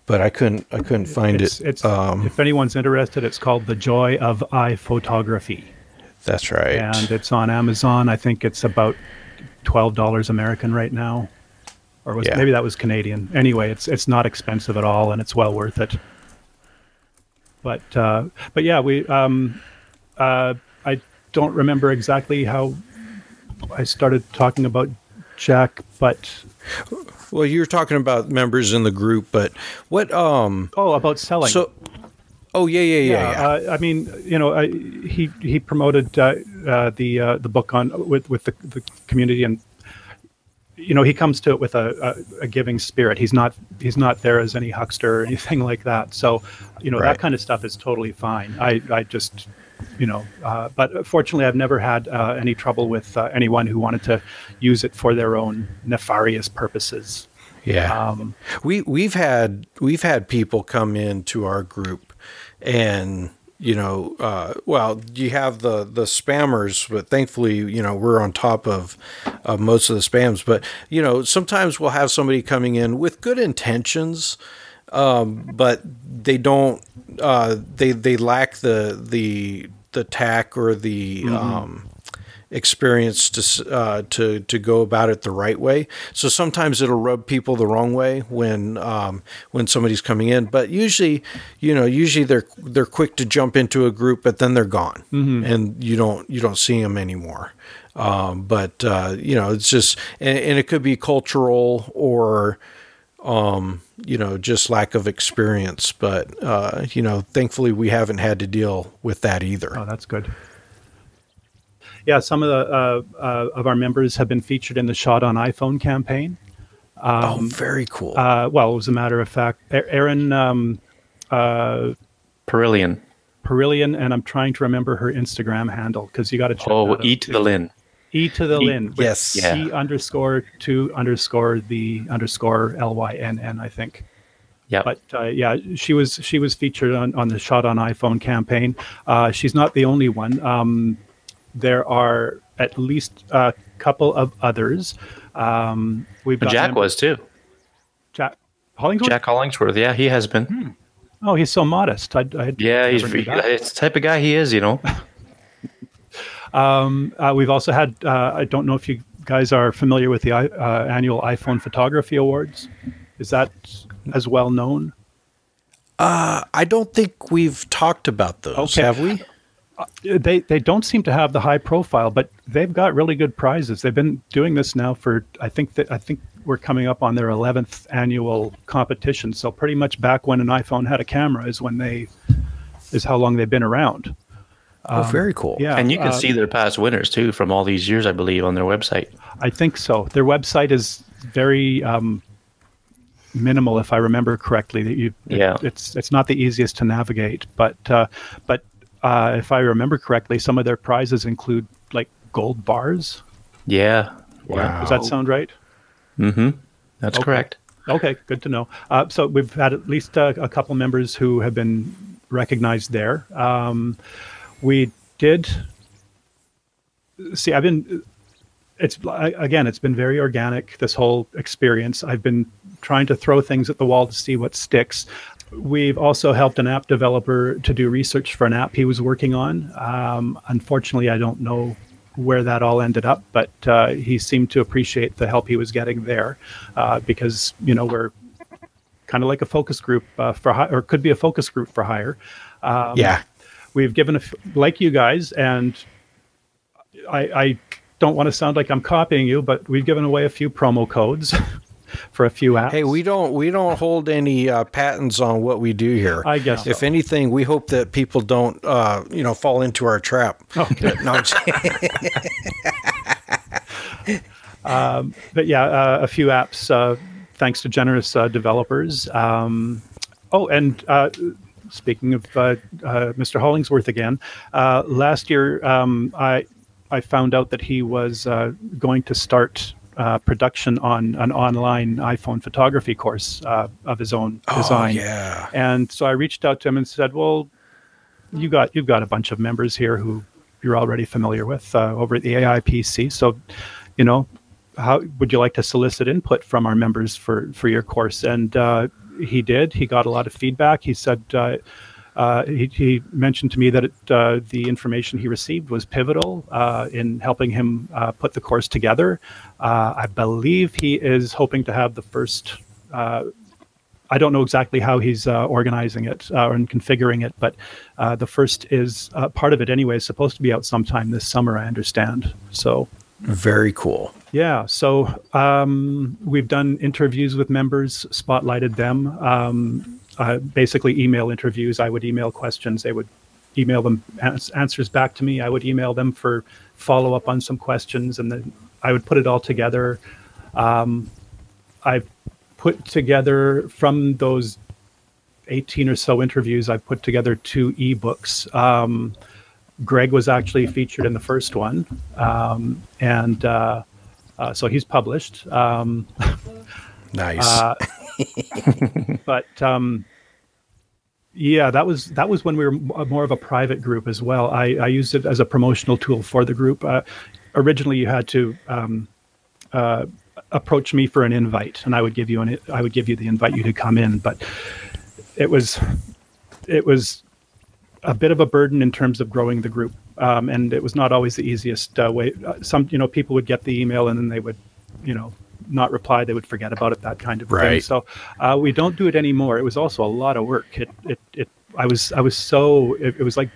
but I couldn't I couldn't find It's, it. it's um, if anyone's interested, it's called The Joy of iPhotography. that's right. and it's on Amazon. I think it's about twelve dollars American right now, or was Yeah. maybe that was Canadian. Anyway, it's it's not expensive at all, and it's well worth it. But uh, but yeah, we um, uh, I don't remember exactly how I started talking about Jack, but well, you were talking about members in the group, but what? Um. oh, about selling. So. Oh yeah yeah yeah yeah. Uh, I mean, you know, I, he he promoted uh, uh, the uh, the book on with with the, the community, and you know, he comes to it with a, a, a giving spirit. He's not he's not there as any huckster or anything like that. So, you know, Right. that kind of stuff is totally fine. I I just you know, uh, but fortunately, I've never had uh, any trouble with uh, anyone who wanted to use it for their own nefarious purposes. Yeah. Um, we we've had we've had people come into our group and you know uh, well you have the the spammers but thankfully you know we're on top of of most of the spams but you know sometimes we'll have somebody coming in with good intentions um, but they don't uh, they they lack the the the tack or the um, experience to uh, to to go about it the right way. So sometimes it'll rub people the wrong way when um, when somebody's coming in, but usually, you know, usually they're they're quick to jump into a group, but then they're gone, and you don't you don't see them anymore. Um, but uh, you know, it's just and, and it could be cultural or um, you know, just lack of experience. But uh, you know, thankfully we haven't had to deal with that either. Oh, that's good. Yeah, some of the uh, uh, of our members have been featured in the Shot on iPhone campaign. oh, very cool. Uh, well, as a matter of fact, A- Aaron um, uh, Perillion. Perillion, and I'm trying to remember her Instagram handle because you got to check. Oh, that out E to the Lin. E to the E- Lin. with yes. Yeah. E underscore two underscore the underscore L Y N N. I think. Yeah. But uh, yeah, she was she was featured on, on the Shot on iPhone campaign. Uh, she's not the only one. Um, there are at least a couple of others. Um, we've got Jack mem- was too. Jack Hollingsworth. Jack Hollingsworth. Yeah, he has been. Oh, he's so modest. I, I Yeah, he's never knew that. it's the type of guy he is, you know. Uh, we've also had. Uh, I don't know if you guys are familiar with the uh, annual iPhone Photography Awards. Is that as well known? I don't think we've talked about those, Okay. have we? They they don't seem to have the high profile, but they've got really good prizes. They've been doing this now for I think that I think we're coming up on their 11th annual competition. So pretty much back when an iPhone had a camera is when they is how long they've been around. oh, very cool. Yeah, And you can uh, see their past winners too from all these years, I believe, on their website. I think so. Their website is very um, minimal, if I remember correctly. That you, Yeah. it's it's not the easiest to navigate, but uh, but uh, if I remember correctly, some of their prizes include like gold bars. Yeah. Wow. Does that sound right? Mm-hmm. That's Okay. correct. Okay, good to know. Uh, so we've had at least uh, a couple members who have been recognized there. Um, we did see. I've been. It's again. It's been very organic. This whole experience. I've been trying to throw things at the wall to see what sticks. We've also helped an app developer to do research for an app he was working on. Um, unfortunately, I don't know where that all ended up, but uh, he seemed to appreciate the help he was getting there uh, because you know we're kind of like a focus group uh, for hi- or could be a focus group for hire. Um, Yeah. we've given a f- like you guys, and I, I don't want to sound like I'm copying you, but we've given away a few promo codes for a few apps. Hey, we don't we don't hold any uh, patents on what we do here. I guess if so. anything, we hope that people don't uh, you know fall into our trap. Okay. No, I'm but yeah, uh, a few apps uh, thanks to generous uh, developers. Um, oh, and uh, speaking of Mr. Hollingsworth again, uh, last year um, I I found out that he was uh, going to start. Uh, production on an online iPhone photography course uh, of his own design. Oh, yeah. And so I reached out to him and said, "Well, you got you've got a bunch of members here who you're already familiar with uh, over at the AIPC. So, you know, how would you like to solicit input from our members for for your course?" And uh, he did. He got a lot of feedback. He said. Uh, he, he mentioned to me that it, uh, the information he received was pivotal uh, in helping him uh, put the course together. Uh, I believe he is hoping to have the first uh, I don't know exactly how he's uh, organizing it uh, and configuring it, but uh, the first is uh, part of it anyway. Is supposed to be out sometime this summer, I understand. So Very cool. yeah, so um, we've done interviews with members, spotlighted them. Um, uh, basically, email interviews. I would email questions. They would email them ans- answers back to me. I would email them for follow up on some questions, and then I would put it all together. Um, I've put together from those 18 or so interviews, I've put together two ebooks. Um, Greg was actually featured in the first one, um, and uh, uh, so he's published. Um, Nice. Uh, but um, yeah, that was that was when we were more of a private group as well. I, I used it as a promotional tool for the group. Uh, originally, you had to um, uh, approach me for an invite, and I would give you an I would give you the invite you to come in. But it was it was a bit of a burden in terms of growing the group, um, and it was not always the easiest uh, way. Uh, some you know people would get the email and then they would, you know, not reply. They would forget about it. That kind of thing. So uh, we don't do it anymore. It was also a lot of work. It it, it I was I was so it, it was like,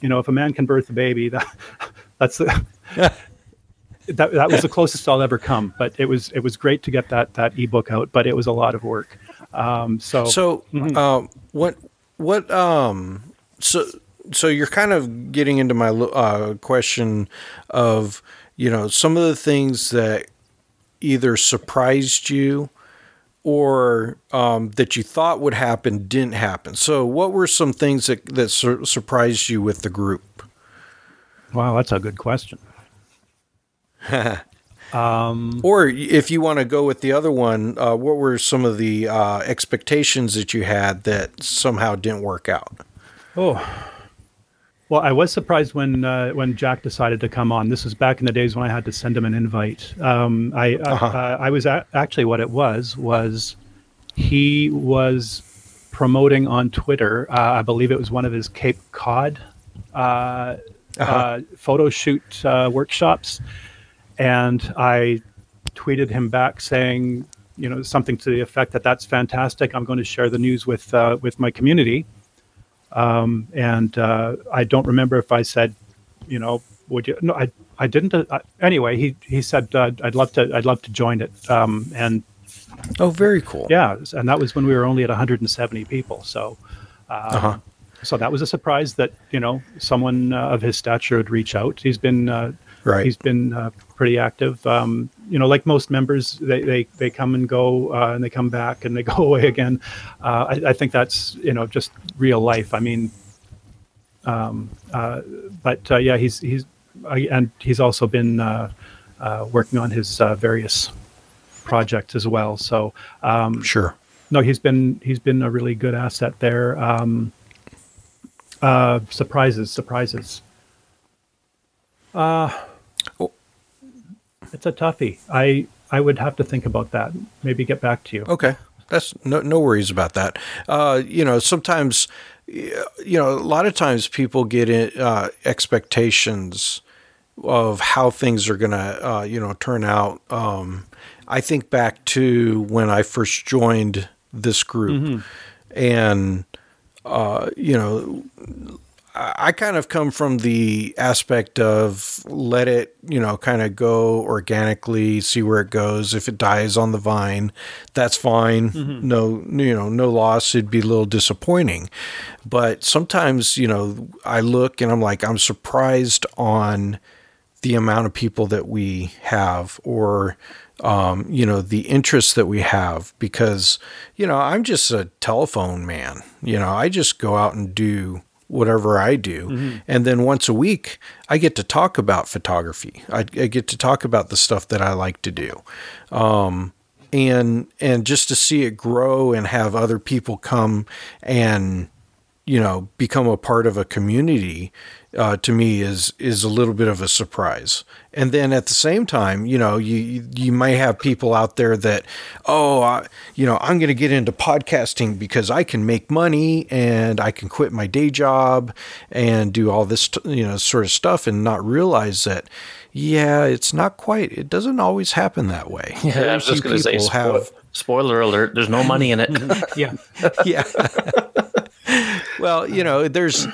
you know, if a man can birth a baby, that that's the. that, that was the closest I'll ever come, but it was it was great to get that that ebook out, but it was a lot of work. Um, so So, um, what, what, um, so, so you're kind of getting into my uh, question of, you know, some of the things that either surprised you or um, that you thought would happen didn't happen. So, what were some things that that sur- surprised you with the group? wow, that's a good question. Or if you want to go with the other one, uh, what were some of the uh, expectations that you had that somehow didn't work out? Oh, well, I was surprised when uh, when Jack decided to come on. This was back in the days when I had to send him an invite. Um, I Uh-huh. uh, I was a- actually what it was was he was promoting on Twitter. Uh, I believe it was one of his Cape Cod uh, uh, photo shoot uh, workshops, and I tweeted him back saying, you know, something to the effect that that's fantastic. I'm going to share the news with uh, with my community. Um, and uh, I don't remember if I said, you know, would you? No, I I didn't. Uh, anyway, he he said uh, I'd love to I'd love to join it. Um, and Oh, very cool. yeah, and that was when we were only at 170 people. So. Um, Uh-huh. So that was a surprise that you know someone uh, of his stature would reach out. He's been uh, Right. He's been uh, pretty active. Um, you know, like most members, they they, they come and go, uh, and they come back and they go away again. Uh, I, I think that's you know just real life. I mean, um, uh, but uh, yeah, he's he's uh, and he's also been uh, uh, working on his uh, various projects as well. So um, Sure. no, he's been he's been a really good asset there. Um, uh, surprises, surprises. Uh. It's a toughie. I I would have to think about that. Maybe get back to you. Okay. That's no, no worries about that. Uh, you know, sometimes, you know, a lot of times people get in, uh, expectations of how things are going to, uh, you know, turn out. Um, I think back to when I first joined this group and, uh, you know, I kind of come from the aspect of let it, you know, kind of go organically, see where it goes. If it dies on the vine, that's fine. No, you know, no loss. It'd be a little disappointing. But sometimes, you know, I look and I'm like, I'm surprised on the amount of people that we have or um, you know the interest that we have because you know i'm just a telephone man you know i just go out and do whatever i do. And then once a week i get to talk about photography. I, I get to talk about the stuff that i like to do. Um, and and just to see it grow and have other people come and you know become a part of a community uh, to me is is a little bit of a surprise and then at the same time you know you you might have people out there that oh I, you know i'm going to get into podcasting because i can make money and i can quit my day job and do all this t- you know sort of stuff and not realize that yeah it's not quite it doesn't always happen that way Yeah, I was just going to say, people spo- spoiler alert, there's no money in it. Yeah, yeah. well, you know, there's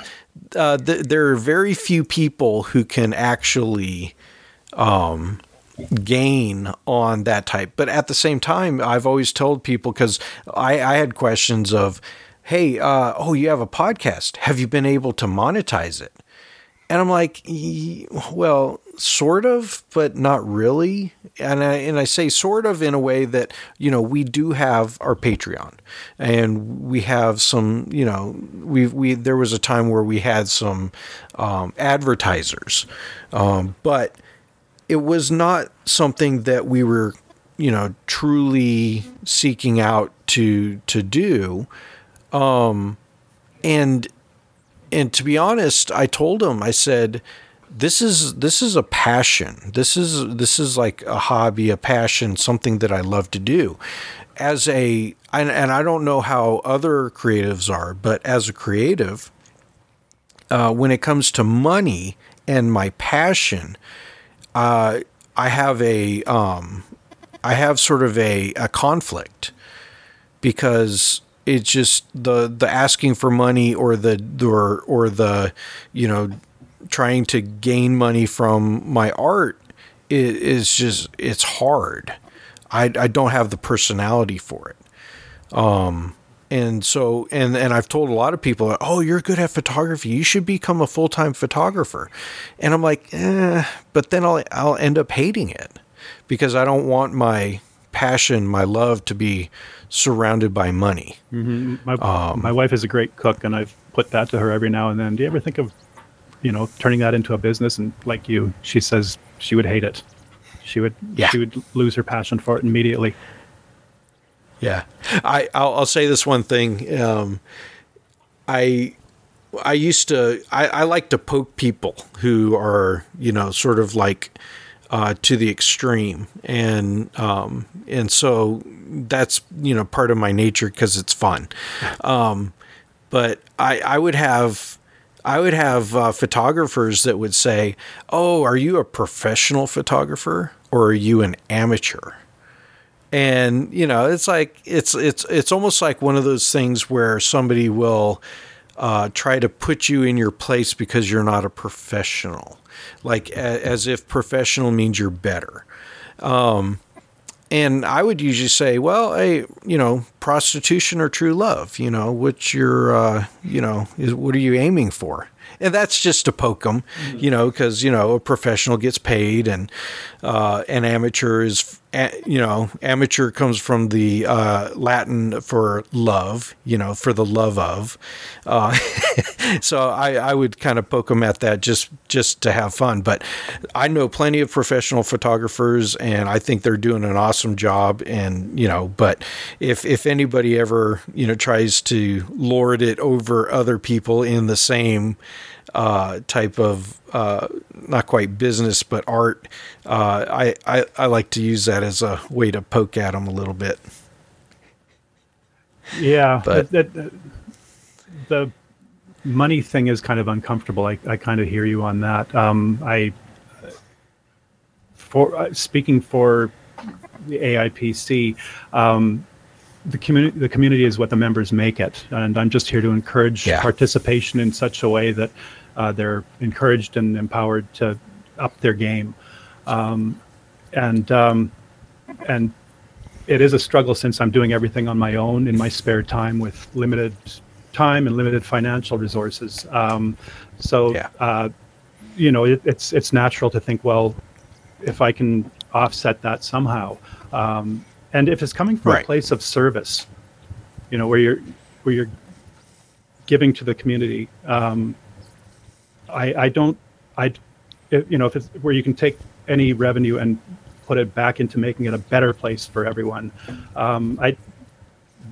uh, th- there are very few people who can actually um, gain on that type. But at the same time, I've always told people because I, I had questions of, "Hey, uh, oh, you have a podcast? Have you been able to monetize it?" And I'm like, "Y- well, sort of, but not really. And I, and I say sort of in a way that, you know, we do have our Patreon and we have some, you know, we, we, there was a time where we had some um, advertisers, um, but it was not something that we were, you know, truly seeking out to, to do. Um, and, and to be honest, I told him, I said, this is this is a passion. This is this is like a hobby, a passion, something that I love to do. As a and, and I don't know how other creatives are, but as a creative, uh, when it comes to money and my passion, uh, I have a um, I have sort of a, a conflict because it's just the the asking for money or the or or the you know trying to gain money from my art is, is just it's hard. I I don't have the personality for it. Um and so and and I've told a lot of people, "Oh, you're good at photography. You should become a full-time photographer." And I'm like, eh, but then I'll I'll end up hating it because I don't want my passion, my love to be surrounded by money. My, my wife is a great cook, and I've put that to her every now and then. Do you ever think of, you know, turning that into a business? And like you, she says she would hate it. She would, Yeah. she would lose her passion for it immediately. Yeah, I I'll, I'll say this one thing. Um, I I used to I, I like to poke people who are you know sort of like uh, to the extreme, and um, and so that's you know part of my nature because it's fun. Um, but I I would have. I would have uh, photographers that would say, "Oh, are you a professional photographer or are you an amateur?" and you know it's like it's it's it's almost like one of those things where somebody will uh, try to put you in your place because you're not a professional like a, as if professional means you're better um, and I would usually say, well, hey, you know, prostitution or true love, you know, what's your, uh, you know, is, what are you aiming for? And that's just to poke them, you know, because you know a professional gets paid, and uh, an amateur is, a- you know, amateur comes from the uh, Latin for love, you know, for the love of. Uh, so I, I would kind of poke them at that just just to have fun. But I know plenty of professional photographers, and I think they're doing an awesome job. And you know, but if if anybody ever you know tries to lord it over other people in the same uh, type of uh, not quite business but art, uh, I, I I like to use that as a way to poke at them a little bit. Yeah, But- that, that- the money thing is kind of uncomfortable. I, I kind of hear you on that. Um, I, for uh, speaking for the AIPC, um, the community the community is what the members make it, and I'm just here to encourage Yeah. participation in such a way that uh, they're encouraged and empowered to up their game, um, and um, and it is a struggle since I'm doing everything on my own in my spare time with limited time and limited financial resources. Um, so, Yeah. uh, you know, it, it's it's natural to think, well, if I can offset that somehow, um, and if it's coming from a place of service, you know, where you're where you're giving to the community, um, I I don't I if, you know if it's where you can take any revenue and put it back into making it a better place for everyone. Um, I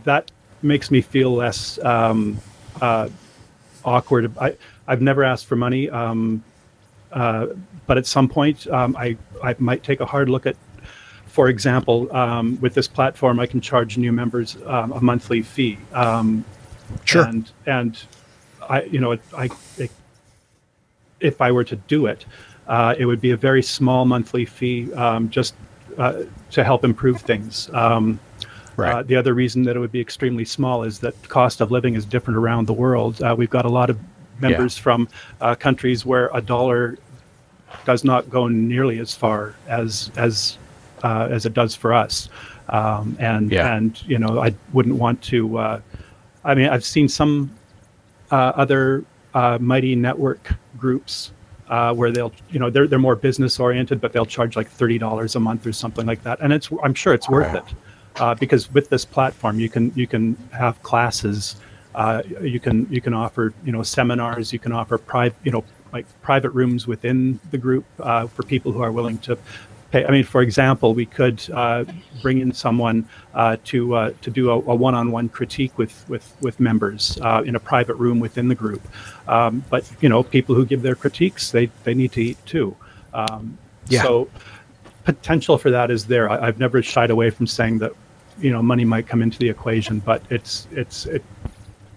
that makes me feel less um, uh, awkward. I I've never asked for money, um, uh, but at some point um, I I might take a hard look at. For example, um, with this platform, I can charge new members um, a monthly fee. Um, Sure. And and I you know I it, if I were to do it, uh, it would be a very small monthly fee um, just uh, to help improve things. Um, Right. uh, the other reason that it would be extremely small is that cost of living is different around the world. Uh, we've got a lot of members from uh, countries where a dollar does not go nearly as far as as uh, as it does for us. Um, and Yeah. and you know I wouldn't want to. Uh, I mean, I've seen some uh, other uh, mighty network groups uh, where they'll, you know, they're they're more business oriented, but they'll charge like thirty dollars a month or something like that, and it's I'm sure it's worth it uh, because with this platform you can you can have classes, uh, you can you can offer you know seminars, you can offer private you know like private rooms within the group uh, for people who are willing to pay. I mean, for example, we could uh, bring in someone uh, to uh, to do a, a one-on-one critique with with with members uh, in a private room within the group. Um, but you know, people who give their critiques, they they need to eat too. Um, Yeah. So potential for that is there. I, I've never shied away from saying that you know money might come into the equation, but it's it's it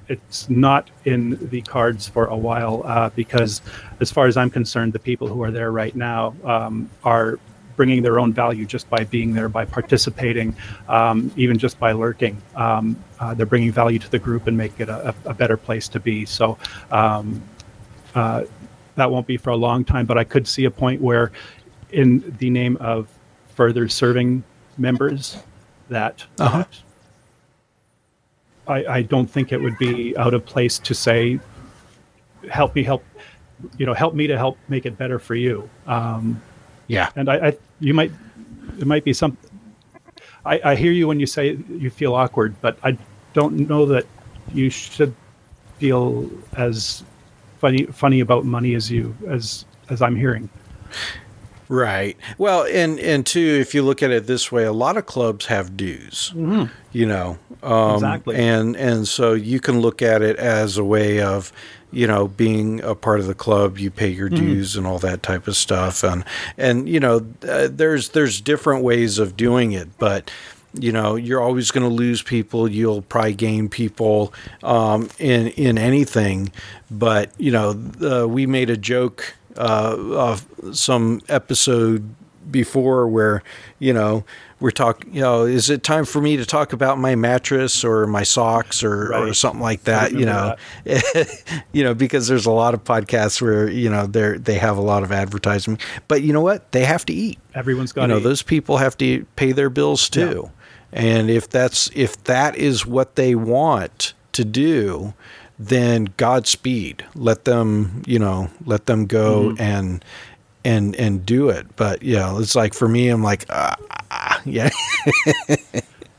it's not in the cards for a while uh, because, as far as I'm concerned, the people who are there right now um, are bringing their own value just by being there, by participating, um, even just by lurking. Um, uh, they're bringing value to the group and make it a, a better place to be. So um, uh, that won't be for a long time, but I could see a point where, in the name of further serving members, that, Uh-huh. that I, I don't think it would be out of place to say, help me help, you know, help me to help make it better for you. Um, Yeah. and I, I, you might, it might be some. I, I hear you when you say you feel awkward, but I don't know that you should feel as funny funny about money as you as as I'm hearing. Right. Well, and and two, if you look at it this way, a lot of clubs have dues. You know, um, Exactly. and and so you can look at it as a way of, you know, being a part of the club. You pay your dues and all that type of stuff, and and you know, uh, there's there's different ways of doing it, but. You know, you're always going to lose people. You'll probably gain people um, in in anything, but you know, uh, we made a joke uh, of some episode before where you know we're talking you know is it time for me to talk about my mattress or my socks or, or something like that you know? remember you know because there's a lot of podcasts where you know they're they have a lot of advertising. But you know what? They have to eat. Everyone's got you know to those people have to pay their bills too. And if that's if that is what they want to do then godspeed. Let them you know let them go Mm-hmm. and and and do it. But you know it's like for me i'm like ah, ah, yeah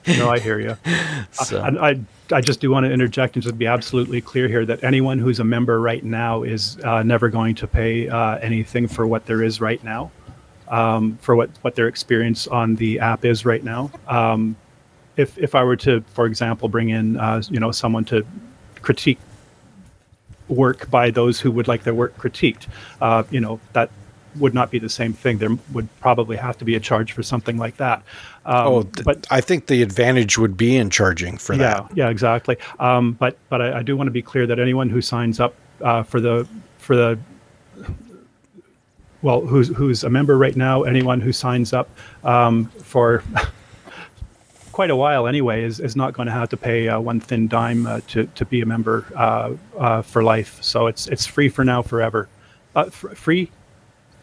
No, I hear you. So- I, I, I just do want to interject and just be absolutely clear here that anyone who's a member right now is uh, never going to pay uh, anything for what there is right now, um, for what, what their experience on the app is right now. Um, if, if I were to, for example, bring in, uh, you know, someone to critique work by those who would like their work critiqued, uh, you know, that would not be the same thing. There would probably have to be a charge for something like that. Um, oh th- but i think the advantage would be in charging for yeah, that yeah, exactly. Um, but but I, I do want to be clear that anyone who signs up uh, for the for the well, who's who's a member right now, anyone who signs up um, for quite a while anyway is, is not going to have to pay uh, one thin dime uh, to to be a member uh, uh, for life. So it's it's free for now, forever. Uh, fr- free.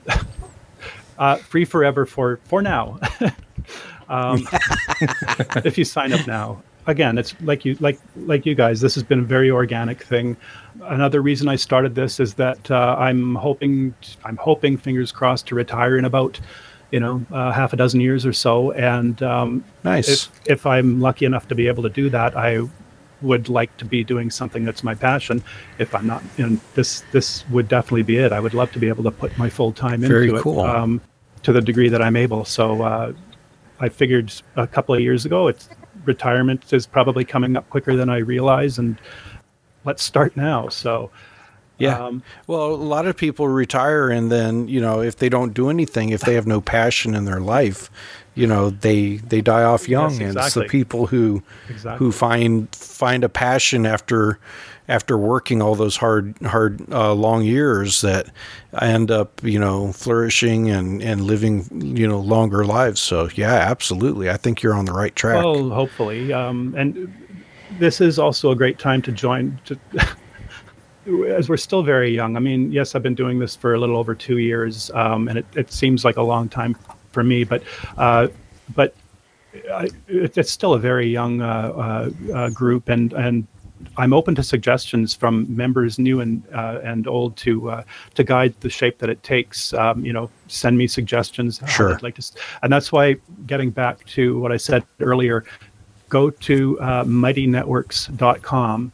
Uh, free forever for for now. um, if you sign up now. Again, it's like you like like you guys. This has been a very organic thing. Another reason I started this is that uh, I'm hoping I'm hoping, fingers crossed, to retire in about you know uh, half a dozen years or so. And um, Nice. if if I'm lucky enough to be able to do that, I would like to be doing something that's my passion. If I'm not, and this this would definitely be it. I would love to be able to put my full time into Very it um, to the degree that I'm able. So uh, I figured a couple of years ago, it's retirement is probably coming up quicker than I realize, and let's start now. So Yeah. Um, well, a lot of people retire and then, you know, if they don't do anything, if they have no passion in their life, you know, they they die off young Yes, and it's the people who Exactly. who find find a passion after after working all those hard hard uh, long years that end up, you know, flourishing and and living, you know, longer lives. So, yeah, absolutely. I think you're on the right track. Well, hopefully, um, and this is also a great time to join. To, as we're still very young. I mean, yes, I've been doing this for a little over two years, um, and it, it seems like a long time for me. But uh, but I, it's still a very young uh, uh, uh, group, and and I'm open to suggestions from members, new and uh, and old, to uh, to guide the shape that it takes. Um, you know, send me suggestions. Sure. they'd like to, and that's why getting back to what I said earlier, go to uh, mightynetworks.com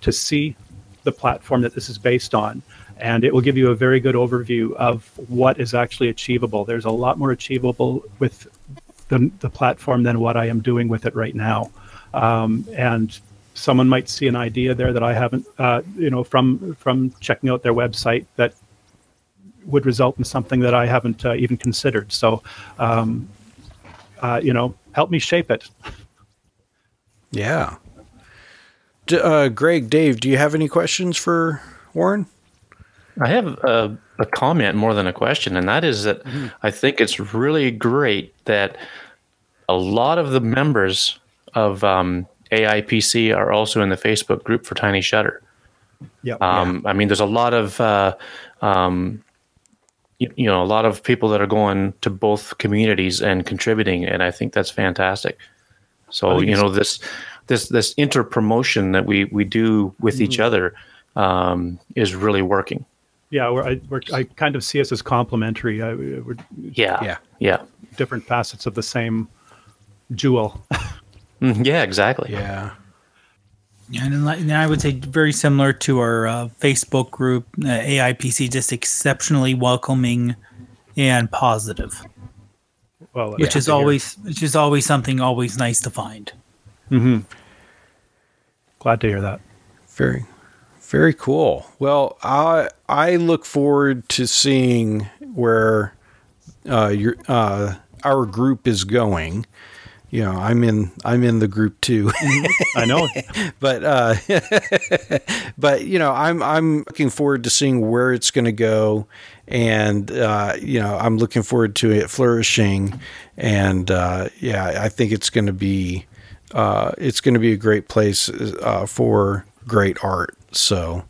to see the platform that this is based on. And it will give you a very good overview of what is actually achievable. There's a lot more achievable with the, the platform than what I am doing with it right now. Um, and someone might see an idea there that I haven't, uh, you know, from from checking out their website that would result in something that I haven't uh, even considered. So, um, uh, you know, help me shape it. Yeah. D- uh, Greg, Dave, do you have any questions for Warren? I have a, a comment more than a question, and that is that I think it's really great that a lot of the members of um, AIPC are also in the Facebook group for Tiny Shutter. Yeah. Um, I mean, there's a lot of uh, um, you, you know a lot of people that are going to both communities and contributing, and I think that's fantastic. So you know this this this inter promotion that we we do with each other um, is really working. Yeah. We're, I, we're, I kind of see us as complementary. I, we're Yeah, Yeah. yeah, different facets of the same jewel. Mhm, yeah, exactly. Yeah. And, then, and I would say very similar to our uh, Facebook group, uh, AIPC, just exceptionally welcoming and positive, well, which is always which is always something always nice to find. glad to hear that. Very, very cool. Well, I I look forward to seeing where uh, your uh, our group is going. You know, I'm in I'm in the group too, I know. but uh, but you know, I'm I'm looking forward to seeing where it's going to go, and uh, you know, I'm looking forward to it flourishing, and uh, yeah, I think it's going to be uh, it's going to be a great place uh, for great art. So,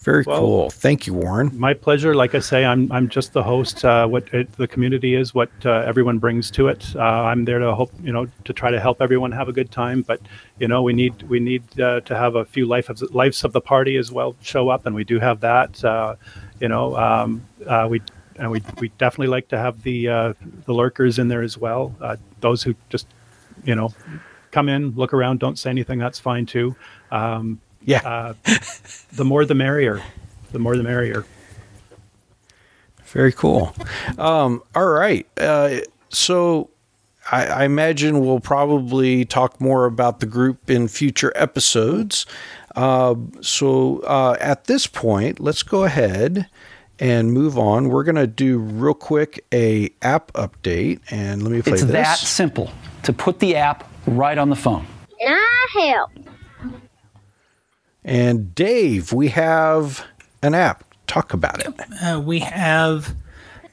very Well- cool. Thank you, Warren. My pleasure. Like I say, I'm I'm just the host. Uh, what it, the community is, what uh, everyone brings to it. Uh, I'm there to hope, you know, to try to help everyone have a good time. But you know, we need we need uh, to have a few life of lives of the party as well show up, and we do have that. Uh, you know, um, uh, we and we we definitely like to have the uh, the lurkers in there as well. Uh, those who just, you know, come in, look around, don't say anything. That's fine too. Um, Yeah, uh, the more the merrier. The more the merrier. very cool. Um, all right. Uh, so I, I imagine we'll probably talk more about the group in future episodes. Uh, so uh, at this point, let's go ahead and move on. We're going to do real quick a app update, and let me play It's this. that simple to put the app right on the phone. Can I help? And Dave, we have an app. Talk about it. Uh, we have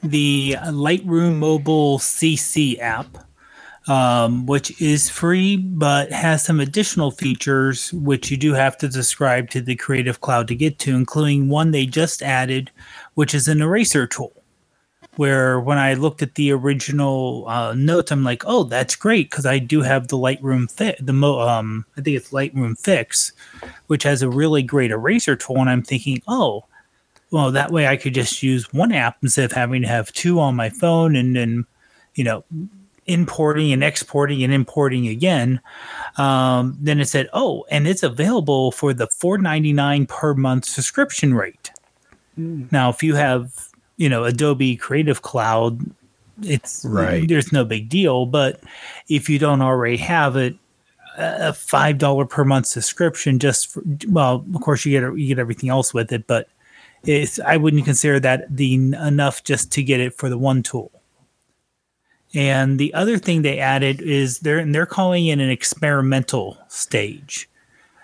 the Lightroom Mobile CC app, um, which is free but has some additional features which you do have to subscribe to the Creative Cloud to get to, including one they just added, which is an eraser tool. Where when I looked at the original uh, notes, I'm like, oh, that's great because I do have the Lightroom fi- the mo- um, I think it's Lightroom Fix, which has a really great eraser tool, and I'm thinking, oh, well that way i could just use one app instead of having to have two on my phone and then you know importing and exporting and importing again. Um, then it said oh and it's available for the 499 per month subscription rate. Now if you have you know adobe creative cloud it's Right. there's no big deal but if you don't already have it a five dollar per month subscription just for, well of course you get you get everything else with it but it's I wouldn't consider that the enough just to get it for the one tool. And the other thing they added is they're and they're calling it an experimental stage.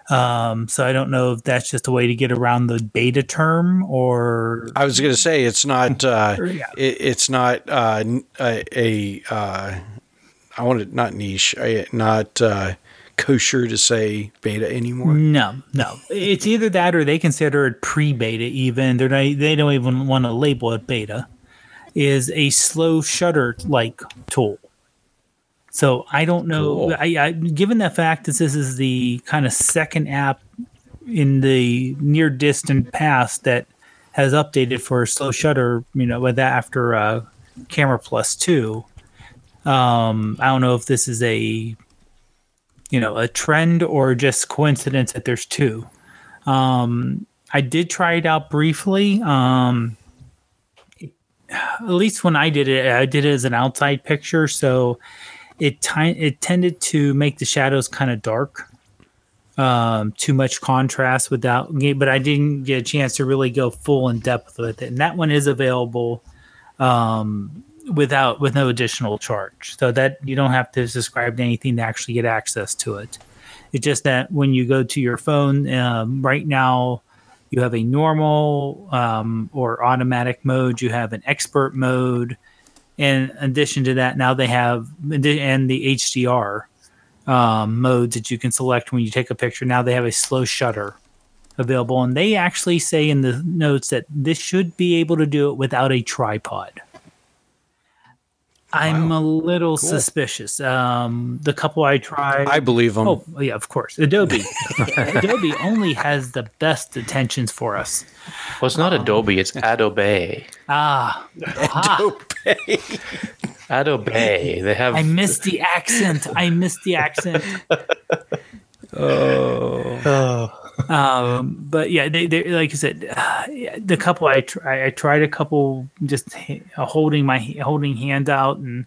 Um, so I don't know if that's just a way to get around the beta term or I was going to say it's not. Uh, Yeah. it, it's not uh, a. a uh, I want it not niche. Not uh, kosher to say beta anymore. no, no. It's either that or they consider it pre-beta. Even they're not, they don't even want to label it beta. Is a slow shutter like tool. So I don't know. Cool. I, I given the fact that this is the kind of second app in the near distant past that has updated for slow shutter, you know, with that after uh, Camera Plus two. Um, I don't know if this is a you know a trend or just coincidence that there's two. Um, I did try it out briefly. Um, at least when I did it, I did it as an outside picture, so it it tended to make the shadows kind of dark. Um, too much contrast without, but I didn't get a chance to really go full in depth with it. And that one is available um, without with no additional charge, so that you don't have to subscribe to anything to actually get access to it. It's just that when you go to your phone, um, right now, you have a normal um, or automatic mode, you have an expert mode. In addition to that, now they have and the HDR um, modes that you can select when you take a picture. Now they have a slow shutter available, and they actually say in the notes that this should be able to do it without a tripod. I'm a little suspicious. Um, the couple I tried, I believe them. Oh yeah, of course. Adobe. Adobe only has the best intentions for us. Well, it's not Adobe, it's Adobe. Ah, aha. Adobe. They have I missed the accent. I missed the accent. Um, but yeah, they, they like I said, uh, the couple I try, I tried a couple just holding my holding hand out and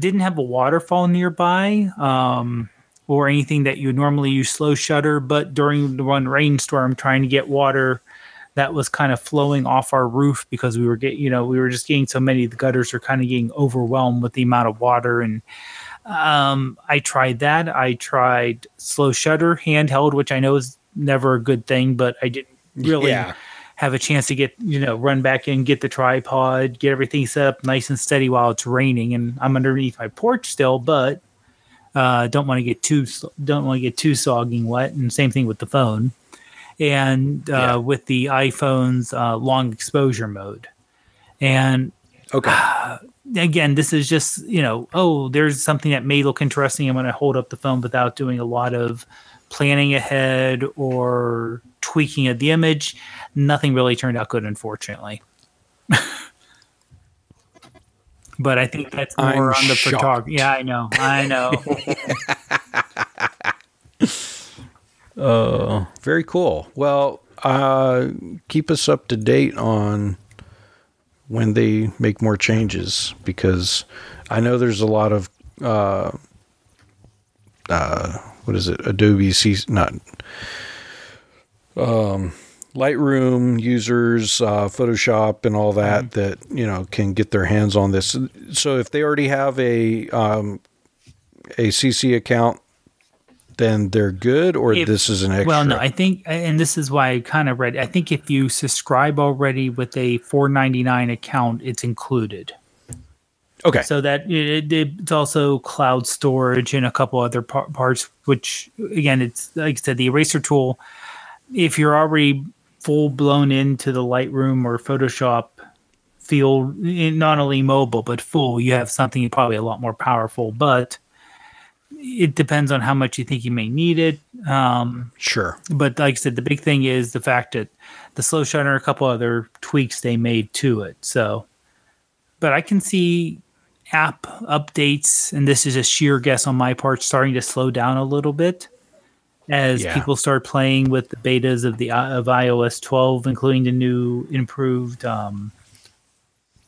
didn't have a waterfall nearby um, or anything that you normally use slow shutter. But during the one rainstorm, trying to get water that was kind of flowing off our roof because we were getting, you know, we were just getting so many. The gutters are kind of getting overwhelmed with the amount of water and um, I tried that. I tried slow shutter handheld, which I know is never a good thing, but I didn't really Yeah. have a chance to get, you know, run back in, get the tripod, get everything set up nice and steady while it's raining. And I'm underneath my porch still, but uh, don't want to get too don't want to get too sogging wet. And same thing with the phone, and uh, Yeah. with the iPhone's uh, long exposure mode. And Okay. again, this is just, you know, oh, there's something that may look interesting. I'm going to hold up the phone without doing a lot of planning ahead or tweaking of the image. Nothing really turned out good, unfortunately. but I think that's more I'm on the shocked. photography. Yeah, I know. I know. Oh, Very cool. Well, uh, keep us up to date on when they make more changes because I know there's a lot of uh, uh, what is it? Adobe C not um, Lightroom users, uh, Photoshop, and all that that you know can get their hands on this. So if they already have a um, a CC account, then they're good, or If- this is an extra. Well, no, I think, and this is why I kind of read. I think if you subscribe already with a four ninety nine account, it's included. Okay. So that it, it's also cloud storage and a couple other par- parts. Which again, it's like I said, the eraser tool. If you're already full blown into the Lightroom or Photoshop field, eh, not only mobile but full, you have something probably a lot more powerful. But it depends on how much you think you may need it. Um, Sure. but like I said, the big thing is the fact that the slow shutter, a couple other tweaks they made to it. So, but I can see app updates, and this is a sheer guess on my part, starting to slow down a little bit as Yeah. people start playing with the betas of the of iOS 12, including the new improved um,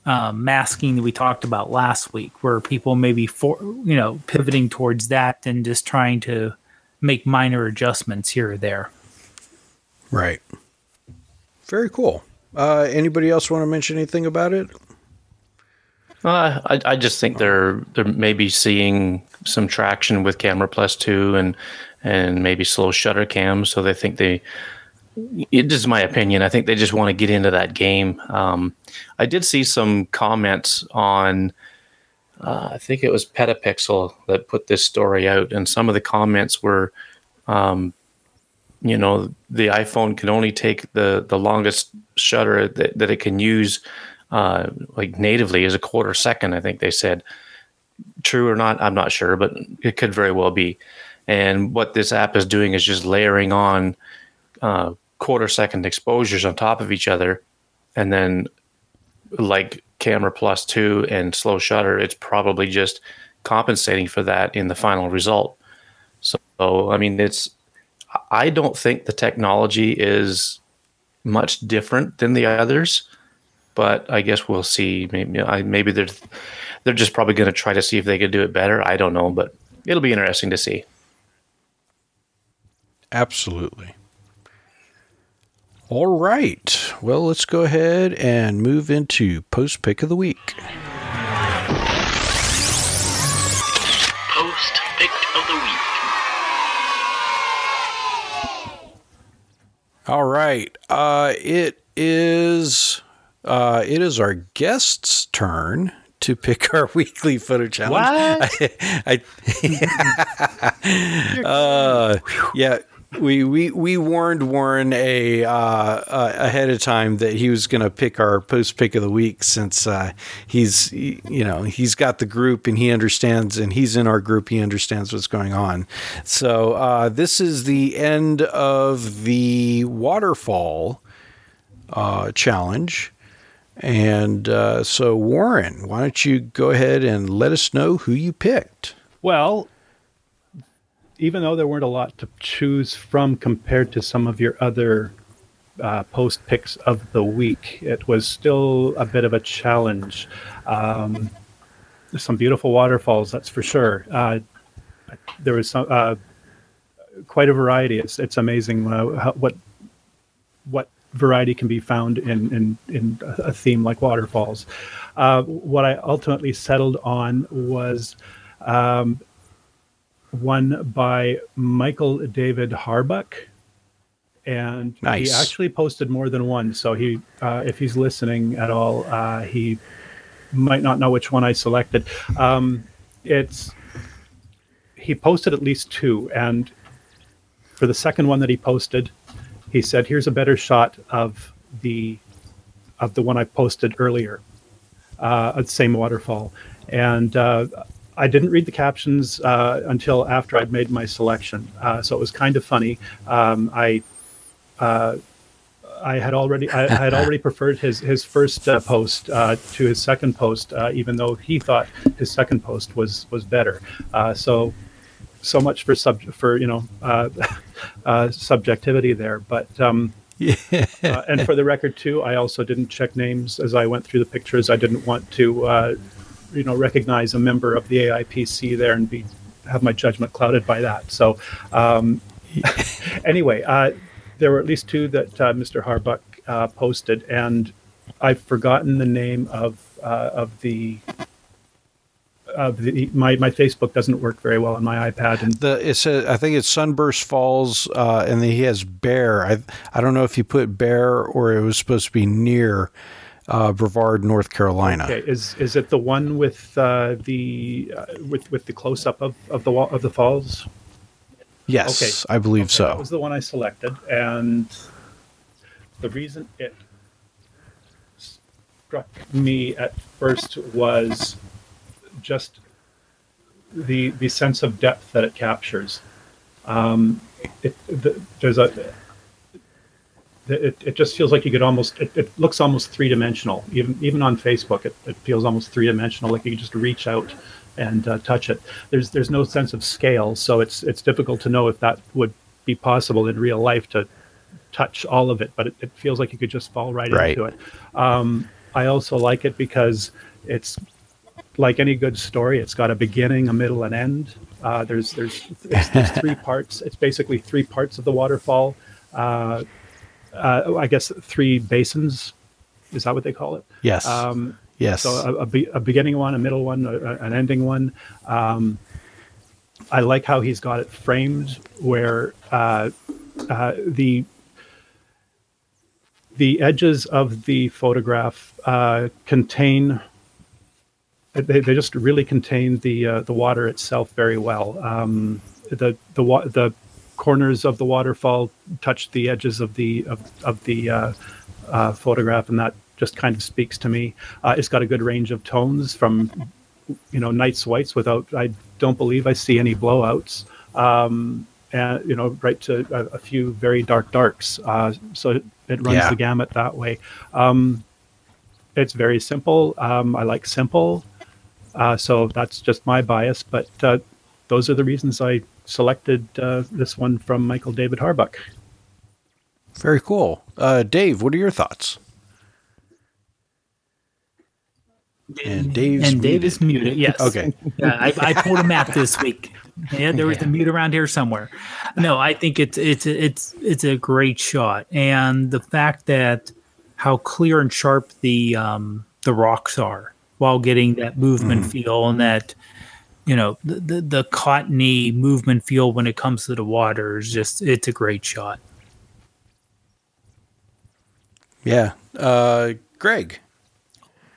um, masking that we talked about last week, where people may be for you know pivoting towards that and just trying to make minor adjustments here or there. Right. Very cool. Uh, anybody else want to mention anything about it? Uh, I, I just think they're they're maybe seeing some traction with Camera Plus two and and maybe slow shutter cams. So they think they. It is my opinion. I think they just want to get into that game. Um, I did see some comments on. Uh, I think it was Petapixel that put this story out, and some of the comments were, um, you know, the iPhone can only take the the longest shutter that, that it can use uh, like natively is a quarter second. I think they said. True or not, I'm not sure, but it could very well be. And what this app is doing is just layering on uh, quarter second exposures on top of each other, and then like Camera Plus two and Slow Shutter, it's probably just compensating for that in the final result. So, I mean, it's. I don't think the technology is much different than the others but I guess we'll see. Maybe I, maybe they're they're just probably going to try to see if they could do it better. I don't know, but it'll be interesting to see. Absolutely. All right. Well, let's go ahead and move into post pick of the week. Post pick of the week. All right. Uh, it is uh, it is our guest's turn to pick our weekly photo challenge. I, I uh, yeah, we, we we warned Warren a uh, uh, ahead of time that he was going to pick our post pick of the week since uh, he's you know he's got the group and he understands and he's in our group he understands what's going on. So uh, this is the end of the waterfall uh, challenge. And uh, so, Warren, why don't you go ahead and let us know who you picked? Well, even though there weren't a lot to choose from compared to some of your other uh, post picks of the week, it was still a bit of a challenge. Um, some beautiful waterfalls, that's for sure. Uh, there was some, uh, quite a variety. It's it's amazing uh, how, what what variety can be found in in, in a theme like waterfalls. Uh, what I ultimately settled on was um, one by Michael David Harbuck. And Nice. he actually posted more than one. So he, uh, if he's listening at all, uh, he might not know which one I selected. Um, it's he posted at least two, and for the second one that he posted, he said, "Here's a better shot of the of the one I posted earlier, uh, the same waterfall." And uh, I didn't read the captions uh, until after I'd made my selection, uh, so it was kind of funny. Um, I uh, I had already I, had already preferred his his first uh, post uh, to his second post, uh, even though he thought his second post was was better. Uh, so so much for sub for you know uh, uh, subjectivity there, but. Um, uh, and for the record too, I also didn't check names as I went through the pictures. I didn't want to, uh, you know, recognize a member of the AIPC there and be have my judgment clouded by that. So, um, anyway, uh, there were at least two that uh, Mr. Harbuck uh, posted, and I've forgotten the name of uh, of the. Of the, my my Facebook doesn't work very well on my iPad, and The it's a, I think it's Sunburst Falls, uh, and then he has Bear. I I don't know if you put Bear or it was supposed to be near uh, Brevard, North Carolina. Okay, is is it the one with uh, the uh, with with the close up of, of the wall of the falls? Yes, Okay. I believe Okay, That so. was the one I selected, and the reason it struck me at first was just the the sense of depth that it captures. Um, it, the, there's a it, it just feels like you could almost it, it looks almost three dimensional even even on facebook it, it feels almost three dimensional like you can just reach out and uh, touch it there's there's no sense of scale so it's it's difficult to know if that would be possible in real life to touch all of it but it, it feels like you could just fall right, Right. into it um, i also like it because it's like any good story, it's got a beginning, a middle, and end. Uh, there's there's there's, there's three parts. It's basically three parts of the waterfall. Uh, uh, I guess three basins. Is that what they call it? Yes, Um, yes. so a, a, be, a beginning one, a middle one, a, a- an ending one. Um, I like how he's got it framed where uh, uh, the the edges of the photograph uh, contain. They, they just really contain the uh, the water itself very well. Um, the the wa- the corners of the waterfall touch the edges of the of, of the uh, uh, photograph, and that just kind of speaks to me. Uh, it's got a good range of tones from you know nights whites without I don't believe I see any blowouts. Um, and you know right to a, a few very dark darks. Uh, so it, it runs Yeah. the gamut that way. Um, it's very simple. Um, I like simple. Uh, so that's just my bias, but uh, those are the reasons I selected uh, this one from Michael David Harbuck. Very cool. Uh, Dave, what are your thoughts? And Dave's and Dave muted. is muted. Yes. Okay. Yeah, I, I pulled a map this week. Yeah, there was a mute around here somewhere. No, I think it's it's it's it's a great shot, and the fact that how clear and sharp the um, the rocks are while getting that movement feel and that you know the, the the cottony movement feel when it comes to the water is just it's a great shot. Yeah. Uh, Greg.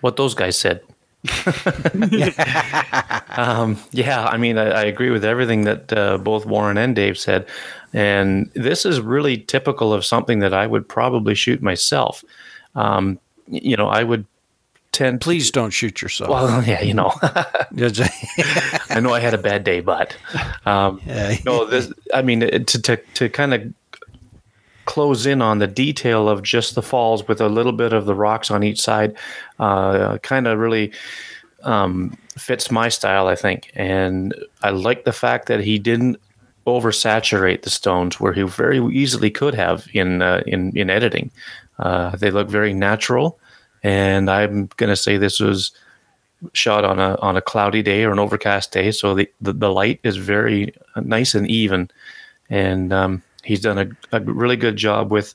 what those guys said. um, yeah, I mean, I, I agree with everything that uh, both Warren and Dave said. And this is really typical of something that I would probably shoot myself. Um, you know, I would tend Please don't shoot yourself. Well, yeah, you know, I know I had a bad day, but um, Yeah. no, this. I mean, to to to kind of close in on the detail of just the falls with a little bit of the rocks on each side, uh, kind of really um, fits my style, I think. And I like the fact that he didn't oversaturate the stones where he very easily could have in uh, in in editing. Uh, they look very natural, and I'm gonna say this was shot on a on a cloudy day or an overcast day, so the the, the light is very nice and even, and um, he's done a, a really good job with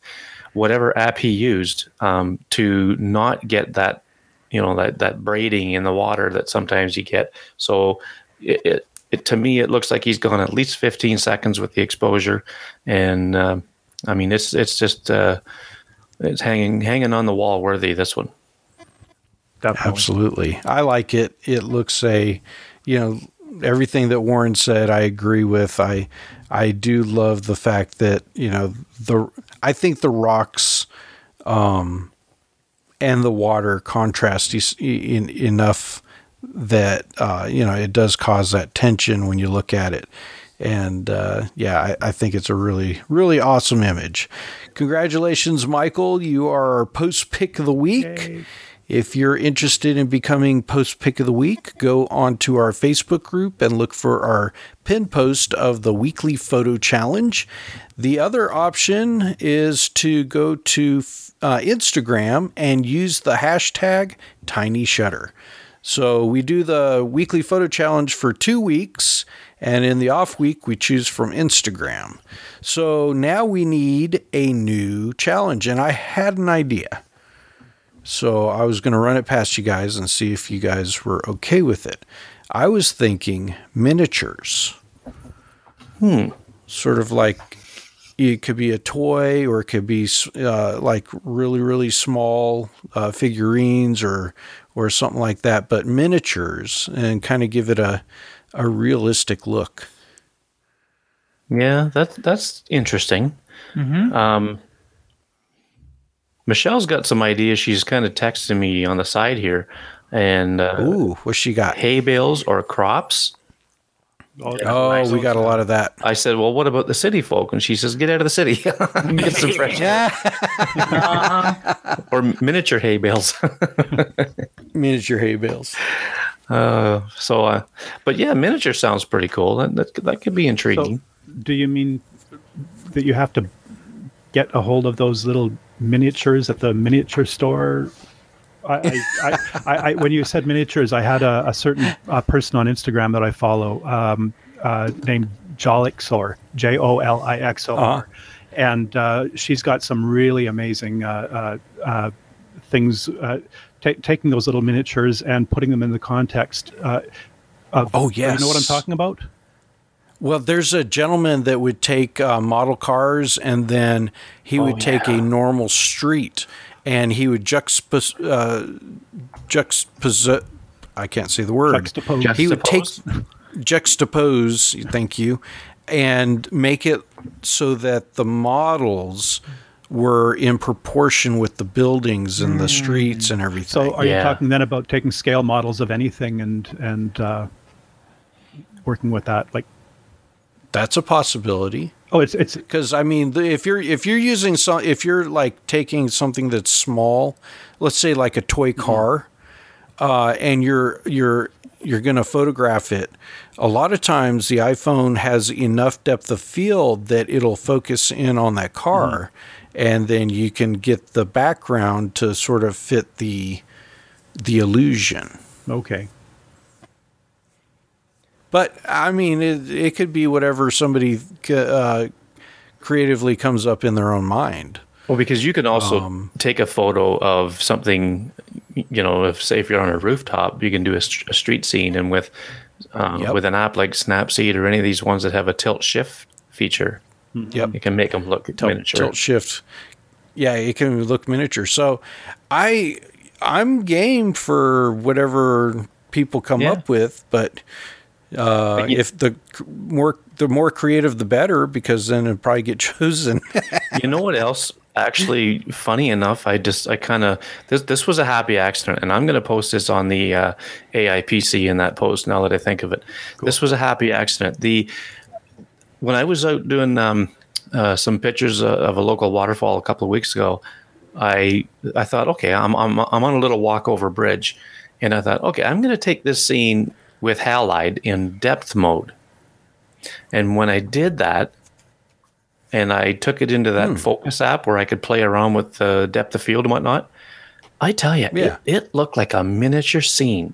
whatever app he used um, to not get that you know that that braiding in the water that sometimes you get. So it, it, it to me it looks like he's gone at least 15 seconds with the exposure, and um I mean it's it's just uh, it's hanging hanging on the wall worthy. This one. Definitely. Absolutely. I like it. It looks a, you know, everything that Warren said I agree with. I I do love the fact that, you know, the I think the rocks um and the water contrast is in, enough that uh you know, it does cause that tension when you look at it. And uh, yeah, I, I think it's a really, really awesome image. Congratulations, Michael. You are our post pick of the week. If you're interested in becoming post pick of the week, go onto our Facebook group and look for our pin post of the weekly photo challenge. The other option is to go to uh, Instagram and use the hashtag Tiny Shutter. So we do the weekly photo challenge for two weeks, and in the off week, we choose from Instagram. So now we need a new challenge, and I had an idea. So I was going to run it past you guys and see if you guys were okay with it. I was thinking miniatures. Hmm. Sort of like it could be a toy or it could be uh, like really, really small uh, figurines or or something like that, but miniatures and kind of give it a a realistic look. Yeah, that's that's interesting. Um, Michelle's got some ideas. She's kind of texting me on the side here, and uh, Ooh, what she got? hay bales or crops. Oh, we got a lot of that. I said, "Well, what about the city folk?" And she says, "Get out of the city, get some fresh or miniature hay bales." Miniature hay bales. Uh, so, uh, but yeah, miniature sounds pretty cool. That that, that could be intriguing. So, do you mean that you have to get a hold of those little miniatures at the miniature store? I, I, I, I, when you said miniatures, I had a, a certain uh, person on Instagram that I follow um, uh, named Jolixor, J O L I X O R, and uh, she's got some really amazing uh, uh, uh, things. Ta taking those little miniatures and putting them in the context uh, of. Oh, yes, You know what I'm talking about? Well, there's a gentleman that would take uh, model cars and then he would take a normal street and he would juxtapose, uh, juxtapose I can't say the word. Juxtapose. He would take juxtapose, thank you, and make it so that the models were in proportion with the buildings and the streets and everything. So, are Yeah. you talking then about taking scale models of anything and and uh, working with that? Like, That's a possibility. oh, it's it's because I mean, the, if you're if you're using some, if you're like taking something that's small, let's say like a toy car, uh, and you're you're you're going to photograph it. A lot of times, the iPhone has enough depth of field that it'll focus in on that car, and then you can get the background to sort of fit the the illusion. okay. But I mean, it, it could be whatever somebody uh, creatively comes up in their own mind. Well, because you can also Um, take a photo of something, you know, if say if you're on a rooftop, you can do a, st- a street scene, and with uh, Yep. with an app like Snapseed or any of these ones that have a tilt shift feature, Yep. you can make them look tilt, miniature. tilt shift yeah, it can look miniature. So I I'm game for whatever people come Yeah. up with, but uh, you- if the more the more creative, the better, because then it'll probably get chosen. you know what else? Actually, funny enough, I just I kind of this this was a happy accident, and I'm going to post this on the uh, AIPC in that post. Now that I think of it, this was a happy accident. The when I was out doing um, uh, some pictures uh, of a local waterfall a couple of weeks ago, I I thought, okay, I'm I'm I'm on a little walkover bridge, and I thought, okay, I'm going to take this scene with halide in depth mode. And when I did that, and I took it into that focus app where I could play around with the depth of field and whatnot, I tell you, Yeah. it, it looked like a miniature scene.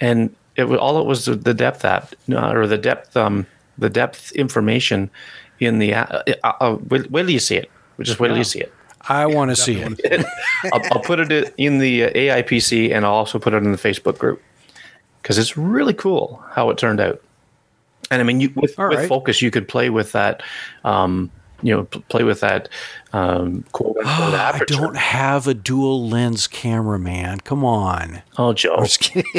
And it was all it was the the depth app uh, or the depth um the depth information in the uh, uh, uh, wait, wait till you see it. Just wait till you see it. I want to see it. I'll, I'll put it in the uh, AIPC and I'll also put it in the Facebook group because it's really cool how it turned out. And I mean, you, with, with right. focus, you could play with that, um, you know, p- play with that um, quote unquote I don't have a dual lens camera, man. Come on. oh, Joe. Just kidding.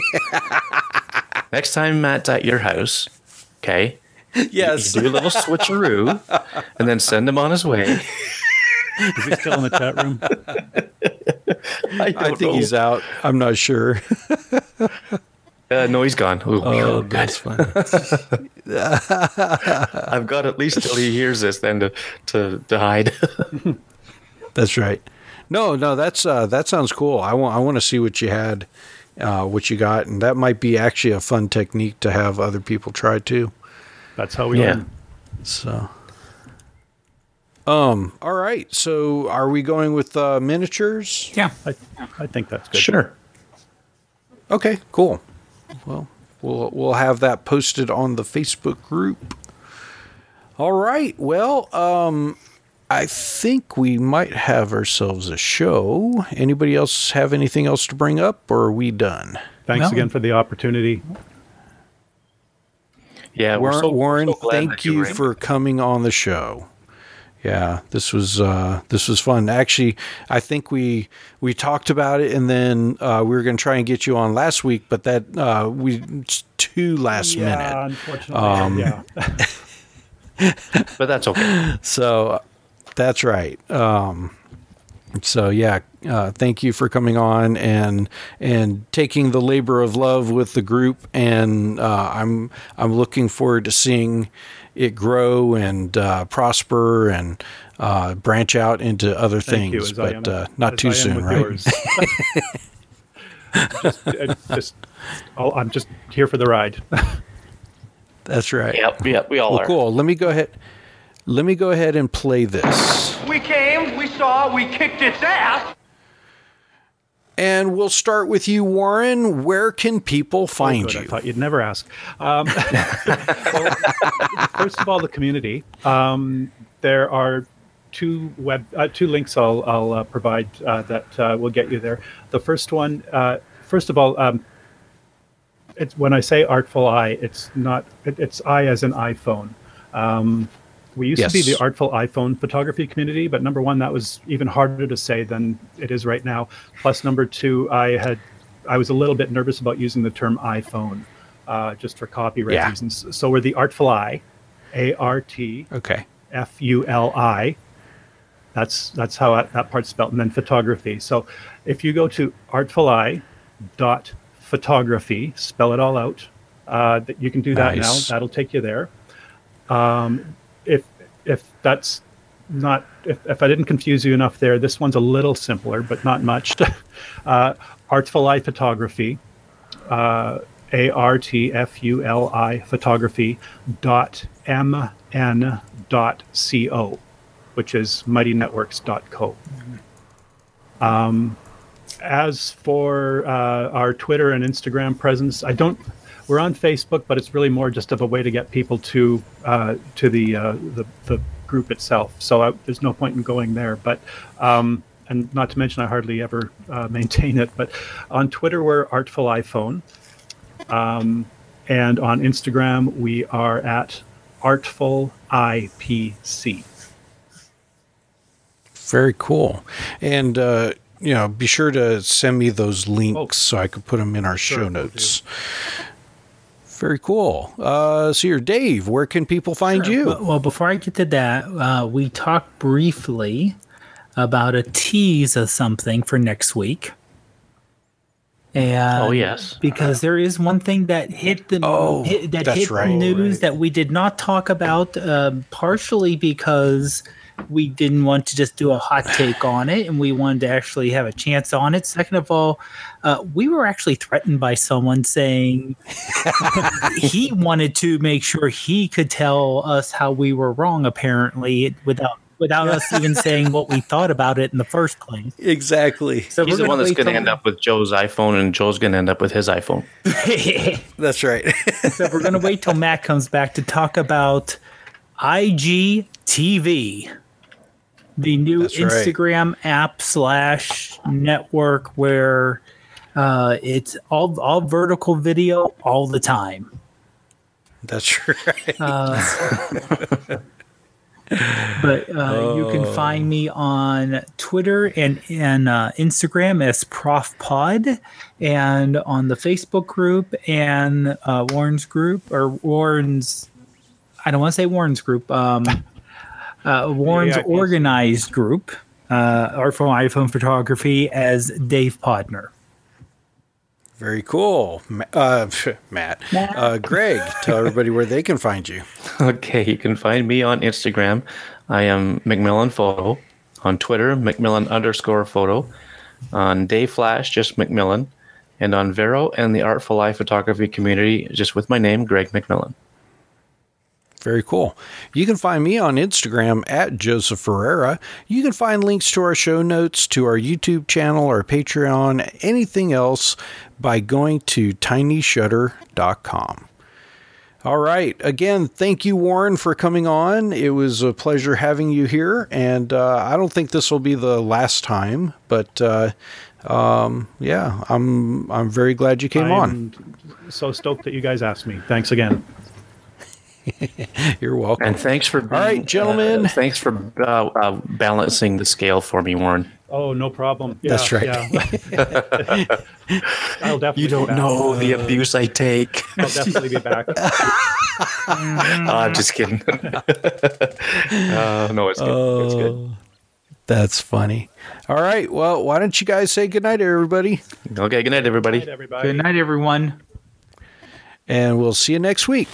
Next time Matt's at your house, okay, yes. do a little switcheroo and then send him on his way. Is he still in the chat room? I, I don't think know. he's out. I'm not sure. Uh, no, he's gone. Ooh, Oh, good. that's funny. I've got at least till he hears this then to to, to hide. That's right. No, no, that's uh, that sounds cool. I want I want to see what you had, uh, what you got, and that might be actually a fun technique to have other people try too. That's how we Yeah. learn. So, um, all right. So, are we going with uh, miniatures? Yeah. I, I think that's good. sure. Okay, cool. Well, we'll we'll have that posted on the Facebook group. All right. Well, um I think we might have ourselves a show. Anybody else have anything else to bring up or are we done? Thanks No. again for the opportunity. Yeah, we're Warren, so- Warren so glad thank you were for coming on the show. Yeah, this was uh, this was fun. Actually, I think we we talked about it, and then uh, we were going to try and get you on last week, but that uh, we it's too last yeah, minute. unfortunately. yeah. but that's okay. So that's right. Um, so yeah, uh, thank you for coming on and and taking the labor of love with the group, and uh, I'm I'm looking forward to seeing it grow and uh, prosper and uh, branch out into other Thank things, as I but am- uh, not too soon, with right? yours. just, uh, just, I'll, I'm just here for the ride. That's right. Yep, yep, we all Well, are. cool. Let me go ahead. Let me go ahead and play this. We came, we saw, we kicked its ass. And we'll start with you, Warren. Where can people find Good, I you? thought you'd never ask. Um, well, first of all, the community. Um, there are two web uh, two links I'll I'll uh, provide uh, that uh, will get you there. The first one, uh, first of all, um, it's when I say artful eye, it's not it, it's I as an iPhone. Um, we used to be the artful iPhone photography community, but number one, that was even harder to say than it is right now. Plus, number two, I had I was a little bit nervous about using the term iPhone uh, just for copyright Yeah. reasons. So we're the Artful Eye, A R T Okay. F U L I. That's that's how that, that part's spelled, and then photography. So if you go to artful eye dot photography, spell it all out. Uh, that you can do that Nice. now. That'll take you there. Um, if that's not if, if I didn't confuse you enough there, this one's a little simpler, but not much. uh, artful eye photography. Uh, a R T F U L I photography dot M N dot C O, which is mightynetworks.co. Um, as for uh, our Twitter and Instagram presence, I don't. We're on Facebook, but it's really more just of a way to get people to uh, to the, uh, the the group itself. So I, there's no point in going there. But um, and not to mention, I hardly ever uh, maintain it. But on Twitter, we're Artful iPhone. Um, and on Instagram, we are at Artful IPC. Very cool. And, uh, you know, be sure to send me those links so I can put them in our show will notes. Very cool. Uh, so you're Dave. Where can people find you? Well, well, before I get to that, uh, we talked briefly about a tease of something for next week. And Oh, yes. because there is one thing that hit the Oh, hit, that hit right. the news that we did not talk about, um, partially because we didn't want to just do a hot take on it, and we wanted to actually have a chance on it. Second of all, uh, we were actually threatened by someone saying he wanted to make sure he could tell us how we were wrong, apparently, without without us even saying what we thought about it in the first place. Exactly. So He's the one that's going to end up with Joe's iPhone, and Joe's going to end up with his iPhone. That's right. so we're going to wait till Matt comes back to talk about IGTV, the new That's right. Instagram app slash network where uh, it's all all vertical video all the time. That's right. But uh, you can find me on Twitter and and uh, Instagram as Prof Pod, and on the Facebook group and uh, Warren's group or Warren's. I don't want to say Warren's group. Um, uh, Warren's Yeah, organized group, uh, or from iPhone photography as Dave Podner. Very cool. Uh, Matt. Uh, Greg, tell everybody where they can find you. Okay, you can find me on Instagram. I am Macmillan Photo. On Twitter, Macmillan underscore photo. On Day Flash, just Macmillan. And on Vero and the Artful Eye photography community, just with my name, Greg Macmillan. Very cool. You can find me on Instagram at Joseph Ferreira. You can find links to our show notes, to our YouTube channel, our Patreon, anything else by going to tinyshutter.com. All right. Again, thank you, Warren, for coming on. It was a pleasure having you here. And uh, I don't think this will be the last time, but uh, um, yeah, I'm I'm very glad you came on. I'm so stoked that you guys asked me. Thanks again. You're welcome. And thanks for being, right, gentlemen. uh, thanks for uh, uh, balancing the scale for me, Warren. Oh, no problem. Yeah, That's right. Yeah. I'll definitely. be back. You don't know the abuse I take. I'll definitely be back. I'm just kidding. uh, no, it's good. It's good. That's funny. All right. Well, why don't you guys say goodnight, everybody? Okay, good night, everybody. Everybody. Good night, everyone. And we'll see you next week.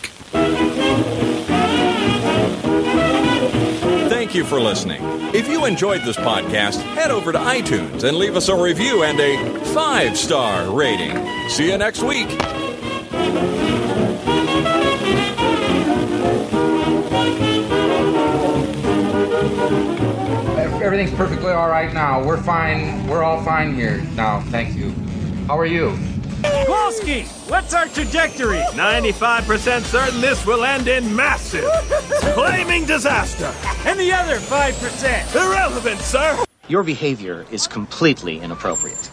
Thank you for listening. If you enjoyed this podcast, head over to iTunes and leave us a review and a five star rating. See you next week. Everything's perfectly all right now. We're fine. We're all fine here now. Thank you. How are you? Kowalski, what's our trajectory? 95% certain this will end in massive, flaming disaster. And the other 5%? Irrelevant, sir. Your behavior is completely inappropriate.